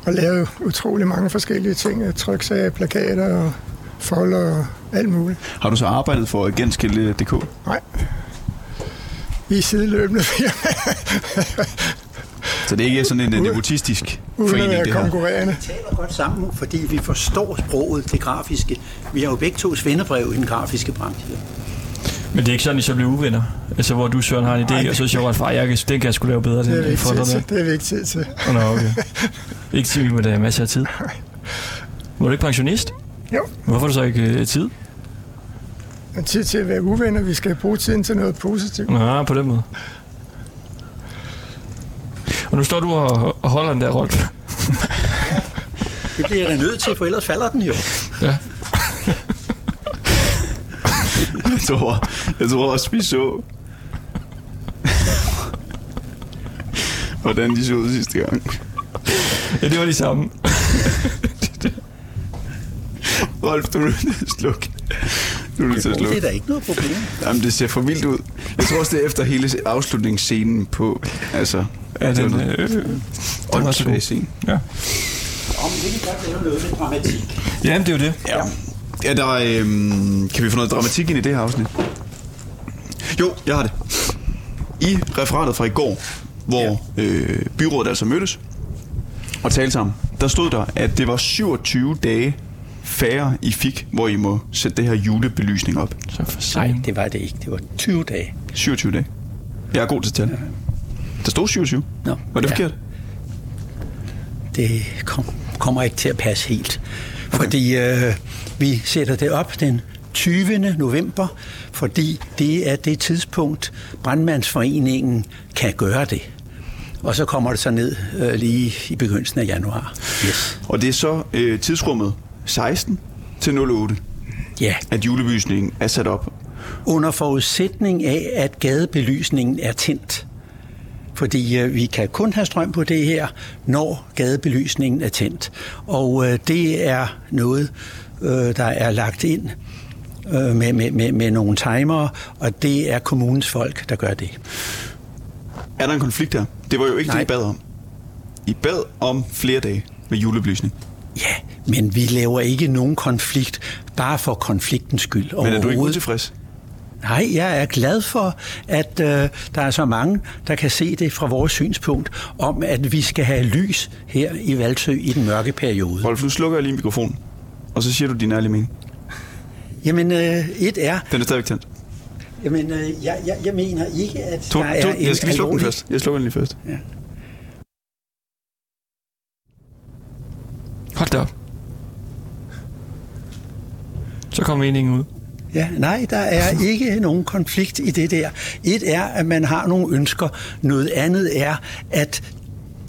og lavet utrolig mange forskellige ting. Tryksager, plakater og folder og alt muligt. Har du så arbejdet for agentskilde.dk? Nej. Vi er sideløbende firma, Så det er ikke sådan en øh, nepotistisk at forening, det her? konkurrerende. Vi taler godt sammen, fordi vi forstår sproget, det grafiske. Vi har jo begge to svendebrev i den grafiske branche. Men det er ikke sådan, at I så bliver uvenner? Altså, hvor du, Søren, har en idé, Nej. og så siger Rolf, "Ej, jeg kan, den kan jeg sgu lave bedre, Det er den vi ikke tid til. Det er vi ikke tid til. Åh, Nå, okay. Ikke til, men der er masser af tid. Var du ikke pensionist? Jo, Hvorfor er du så ikke øh, tid? men tid til at være uvenner. Vi skal bruge tiden til noget positivt. Nå, på den måde. Og nu står du og, og holder den der, Rolf. Det bliver jeg da nødt til, for ellers falder den jo. Ja. Jeg tror, jeg tror også, vi så, hvordan de så ud sidste gang. Ja, det var de samme. Rolf, du er nødt til at slukke. Du er nødt til at Det er slukke. da ikke noget problem. Jamen, det ser for vildt ud. Jeg tror også, det er efter hele afslutningsscenen på... Altså, Ja, det den, noget øh, den var så god. scene. Ja. Om vi kan godt lave noget med dramatik. ja, det er jo det. Ja. Ja, der er, øhm, kan vi få noget dramatik ind i det her afsnit? Jo, jeg har det. I referatet fra i går, hvor øh, byrådet altså mødtes og talte sammen, der stod der, at det var 27 dage færre, I fik, hvor I må sætte det her julebelysning op. Så for Nej, satan. det var det ikke. Det var 20 dage. 27 dage. Jeg er god til tal. Der stod 27. Nå, Var det ja. forkert? Det kom, kommer ikke til at passe helt. Fordi øh, vi sætter det op den 20. november, fordi det er det tidspunkt, Brandmandsforeningen kan gøre det. Og så kommer det så ned øh, lige i begyndelsen af januar. Yes. Og det er så øh, tidsrummet 16 til 08, Ja, at julebelysningen er sat op. under forudsætning af, at gadebelysningen er tændt. Fordi øh, vi kan kun have strøm på det her, når gadebelysningen er tændt. Og øh, det er noget, øh, der er lagt ind øh, med, med, med, med nogle timere, og det er kommunens folk, der gør det. Er der en konflikt her? Det var jo ikke Nej. det, I bad om. I bad om flere dage med julebelysning. Ja, men vi laver ikke nogen konflikt, bare for konfliktens skyld Men er du ikke utilfreds? Nej, jeg er glad for, at øh, der er så mange, der kan se det fra vores synspunkt, om at vi skal have lys her i Valsø i den mørke periode. Rolf, nu slukker jeg lige mikrofonen. Og så siger du din ærlige mening. Jamen, øh, et er, Den er stadigvæk tændt. Jamen, øh, jeg, jeg, jeg mener ikke, at To, der er to, en jeg skal lige slukke den først. Jeg slukker den lige først. Ja. Hold da op. Så kom meningen ud. Ja, nej, der er ikke nogen konflikt i det der. Et er, at man har nogle ønsker. Noget andet er, at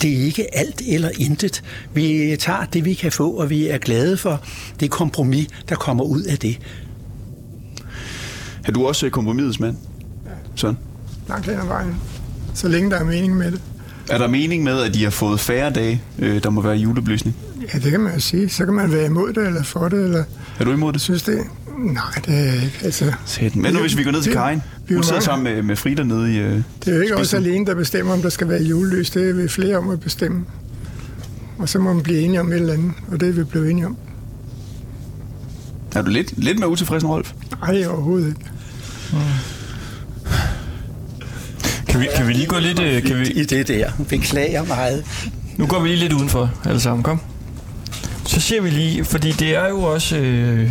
det er ikke alt eller intet. Vi tager det, vi kan få, og vi er glade for det kompromis, der kommer ud af det. Er du også kompromisets mand? Sådan. Langt hen ad vejen. Så længe der er mening med det. Er der mening med, at de har fået færre dage, øh, der må være julebelysning? Ja, det kan man jo sige. Så kan man være imod det, eller for det, eller Er du imod det? synes det. Nej, det er ikke. Altså, Sæt. Men nu hvis vi går ned til Karin. vi er Hun sidder mange. sammen med, med Frida nede i øh, det er jo ikke også spidsen. alene, der bestemmer, om der skal være julelys. Det er vi flere om at bestemme. Og så må man blive enige om et eller andet, og det er vi blevet enige om. Er du lidt, lidt mere utilfreds end Rolf? Nej, overhovedet ikke. Kan vi, kan vi lige gå lidt... øh, Kan vi, I det der. Beklager meget. nu går vi lige lidt udenfor, alle sammen. Kom. Så ser vi lige, fordi det er jo også... Øh,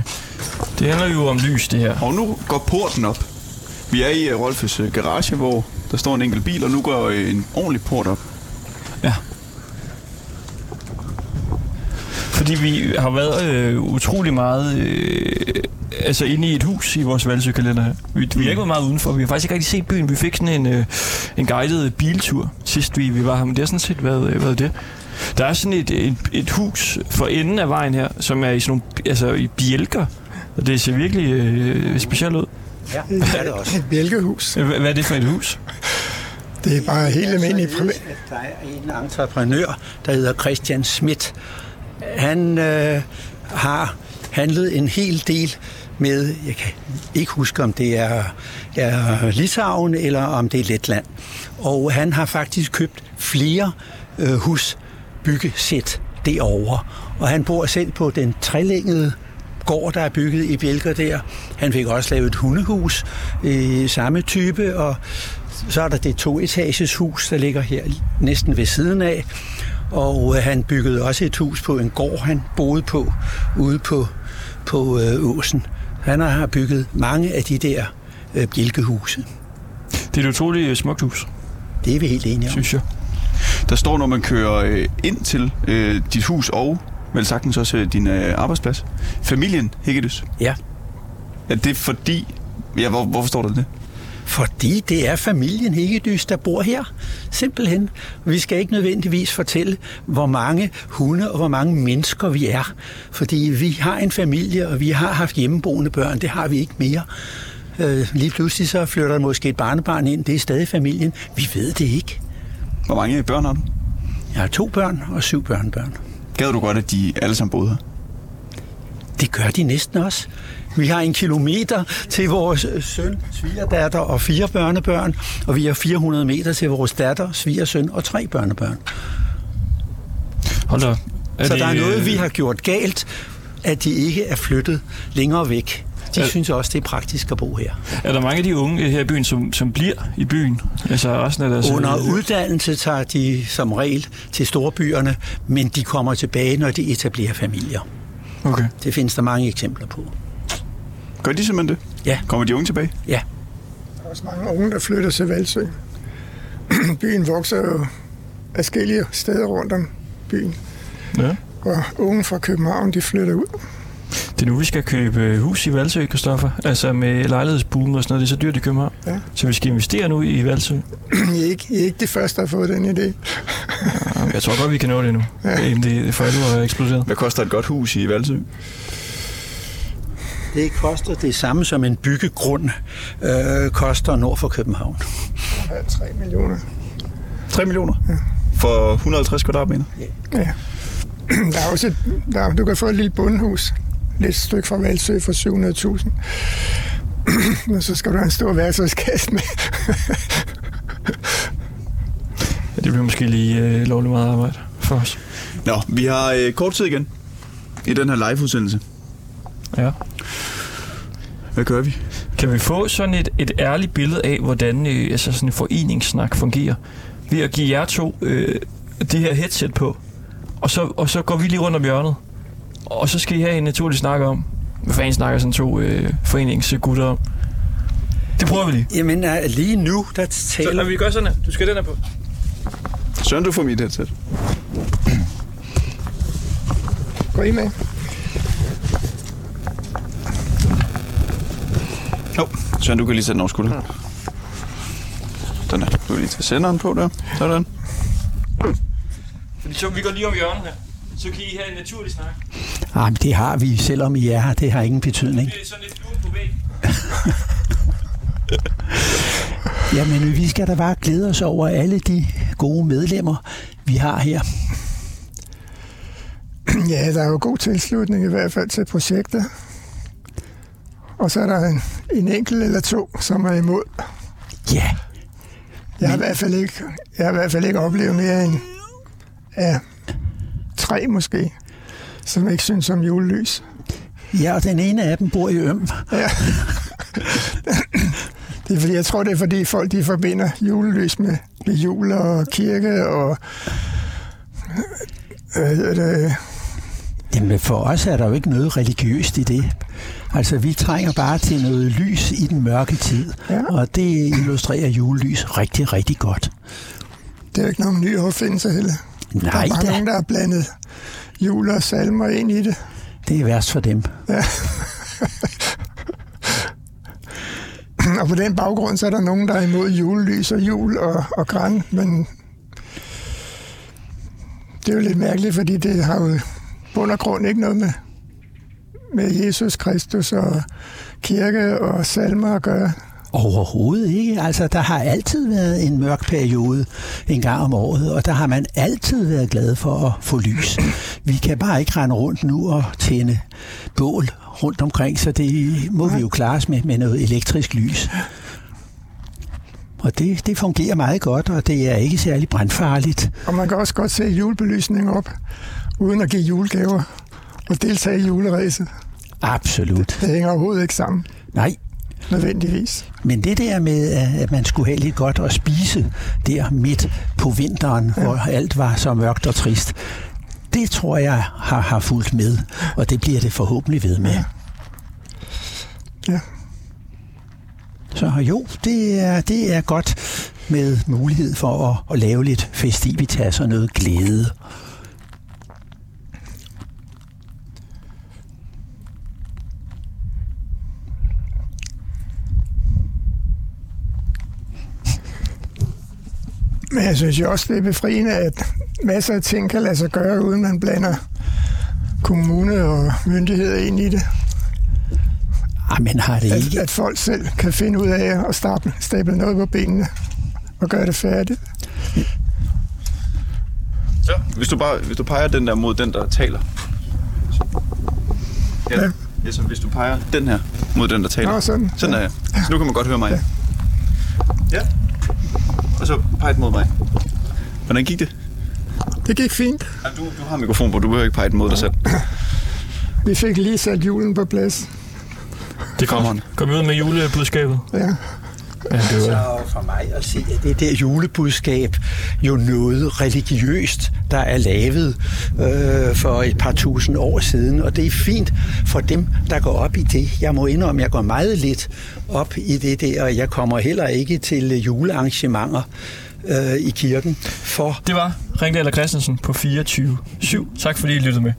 det handler jo om lys, det her. Og nu går porten op. Vi er i øh, Rolfes øh, garage, hvor der står en enkelt bil, og nu går en ordentlig port op. Ja. Fordi vi har været øh, utrolig meget øh, altså inde i et hus i vores valgsøkalender her. Vi, vi har ikke været meget udenfor. Vi har faktisk ikke rigtig set byen. Vi fik sådan en, øh, en guided biltur sidst vi, vi var her, men det har sådan set været, øh, været det. Der er sådan et, et, et hus for enden af vejen her, som er i sådan nogle altså i bjælker. Og det ser virkelig øh, specielt ud. Ja, det er det også. Et bjælkehus. Hvad, hvad er det for et hus? Det er bare helt almindeligt privat. at Der er en entreprenør, der hedder Christian Schmidt. Han øh, har handlet en hel del med, jeg kan ikke huske, om det er, er Litauen eller om det er Letland. Og han har faktisk købt flere øh, husbyggesæt derovre. Og han bor selv på den trelængede gård, der er bygget i Bjelker der. Han fik også lavet et hundehus i samme type, og så er der det to-etages hus, der ligger her næsten ved siden af. Og øh, han byggede også et hus på en gård, han boede på ude på, på øh, Åsen. Han har bygget mange af de der øh, bjælkehuse. Det er et utroligt øh, smukt hus, Det er vi helt enige om. synes jeg. Der står, når man kører øh, ind til øh, dit hus og vel sagtens også din øh, arbejdsplads. Familien Hækkedys. Ja. Er det fordi... Ja, hvor, hvorfor står der det? Fordi det er familien Hækkedys, der bor her. Simpelthen. Vi skal ikke nødvendigvis fortælle, hvor mange hunde og hvor mange mennesker vi er. Fordi vi har en familie, og vi har haft hjemmeboende børn. Det har vi ikke mere. Øh, lige pludselig så flytter der måske et barnebarn ind. Det er stadig familien. Vi ved det ikke. Hvor mange børn har du? Jeg har to børn og syv børnebørn. Gad du godt, at de alle sammen boede her? Det gør de næsten også. Vi har en kilometer til vores øh, søn, svigerdatter og fire børnebørn, og vi har 400 meter til vores datter, svigersøn og tre børnebørn. Hold da. Er så det, der er noget, øh, vi har gjort galt, at de ikke er flyttet længere væk. De Er- synes også, det er praktisk at bo her. Er der mange af de unge her i byen, som, som bliver i byen? Altså resten af deres... Under uddannelse tager de som regel til storbyerne, men de kommer tilbage, når de etablerer familier. Okay. Det findes der mange eksempler på. Gør de simpelthen det? Ja. Kommer de unge tilbage? Ja, Der er også mange unge, der flytter til Valsø. byen vokser jo afskillige steder rundt om byen. Ja. Og unge fra København, de flytter ud. Det er nu, vi skal købe øh, hus i Valsø, Kristoffer. Altså med lejlighedsboom og sådan noget. Det er så dyrt i København. Ja. Så vi skal investere nu i Valsø. I er ikke, I er ikke de første, der har fået den idé. Jeg tror godt, vi kan nå det nu. Ja. Det for alvor er eksploderet. Hvad koster et godt hus i Valsø? Det koster det samme som en byggegrund øh, koster nord for København. Ja, 3 millioner. 3 millioner? For 150 kvadratmeter? Ja. Der er også et, der, du kan få et lille bundhus. Lidt stykke fra Valsø for 700.000. Og så skal du have en stor værktøjskasse med. Ja, det bliver måske lige øh, lovligt meget arbejde for os. Nå, vi har øh, kort tid igen i den her live-udsendelse. Ja. Hvad gør vi? Kan vi få sådan et, et ærligt billede af, hvordan øh, altså sådan en foreningssnak fungerer? Ved at give jer to øh, det her headset på, og så, og så går vi lige rundt om hjørnet. Og så skal I have en naturlig snak om, hvad fanden snakker sådan to øh, foreningsgutter om? Det prøver vi lige. Jamen lige nu, der taler vi gør sådan her. Du skal den her på. Søren, du får mit headset. Går I med? Jo, Søren, du kan lige sætte den over skulderen. Sådan der. Du kan lige tage senderen på der. Sådan. Fordi så vi går lige om hjørnet her. Så kan I have en naturlig snak. Ah, men det har vi, selvom I er her. Det har ingen betydning. Det er sådan lidt fluen på væg. Jamen, vi skal da bare glæde os over alle de gode medlemmer, vi har her. Ja, der er jo god tilslutning i hvert fald til projektet. Og så er der en, en enkelt eller to, som er imod. Ja, Jeg har, i hvert fald ikke, jeg har i hvert fald ikke oplevet mere end ja, tre måske, som ikke synes om julelys. ja, og den ene af dem bor i Øm. Ja. Det er fordi, jeg tror, det er fordi folk de forbinder julelys med, med jul og kirke og øh, hedder det, Jamen, for os er der jo ikke noget religiøst i det. Altså, vi trænger bare til noget lys i den mørke tid, Ja. og det illustrerer julelys rigtig, rigtig godt. det er jo ikke nogen ny opfindelse heller. der Nej er bare da, der har blandet jul og salmer ind i det. det er værst for dem. Og på den baggrund, så er der nogen, der er imod julelys og jul og, og græn, men det er jo lidt mærkeligt, fordi det har jo bund og grund ikke noget med, med Jesus Kristus og kirke og salmer at gøre. Overhovedet ikke. Altså, der har altid været en mørk periode en gang om året, og der har man altid været glad for at få lys. Vi kan bare ikke rende rundt nu og tænde bål rundt omkring, så det må vi jo klare os med, med noget elektrisk lys. Og det, det fungerer meget godt, og det er ikke særlig brandfarligt. Og man kan også godt se julebelysning op, uden at give julegaver og deltage i juleræset. Absolut. Det hænger overhovedet ikke sammen, Nej, nødvendigvis. Men det der med, at man skulle have lidt godt at spise der midt på vinteren, ja. hvor alt var så mørkt og trist, det tror jeg har, har fulgt med, og det bliver det forhåbentlig ved med. Ja. Så jo, det er, det er godt med mulighed for at, at lave lidt festivitas og noget glæde. Men jeg synes jo også, det er befriende, at masser af ting kan lade sig gøre, uden man blander kommune og myndigheder ind i det. Ah, men har det At, ikke... at folk selv kan finde ud af at stable, stable noget på benene og gøre det færdigt. Så, hvis du, bare, hvis du peger den der mod den, der taler. Ja, Ja. ja. så hvis du peger den her mod den, der taler. Nå, sådan. Sådan er jeg. Så nu kan man godt høre mig. Ja. ja. Og så pege den mod mig. Hvordan gik det? Det gik fint. Ja, du, du har mikrofon på, du behøver ikke pege den mod dig selv. Vi fik lige sat julen på plads. Det Kommer kom, han. kom ud med julebudskabet. Ja. Ja, det var, Så for mig at se, at det der julebudskab jo noget religiøst, der er lavet øh, for et par tusind år siden, og det er fint for dem, der går op i det. Jeg må indrømme, at jeg går meget lidt op i det der, og jeg kommer heller ikke til julearrangementer øh, i kirken, for det var Ringdal og Christensen på 24-7. Tak fordi I lyttede med.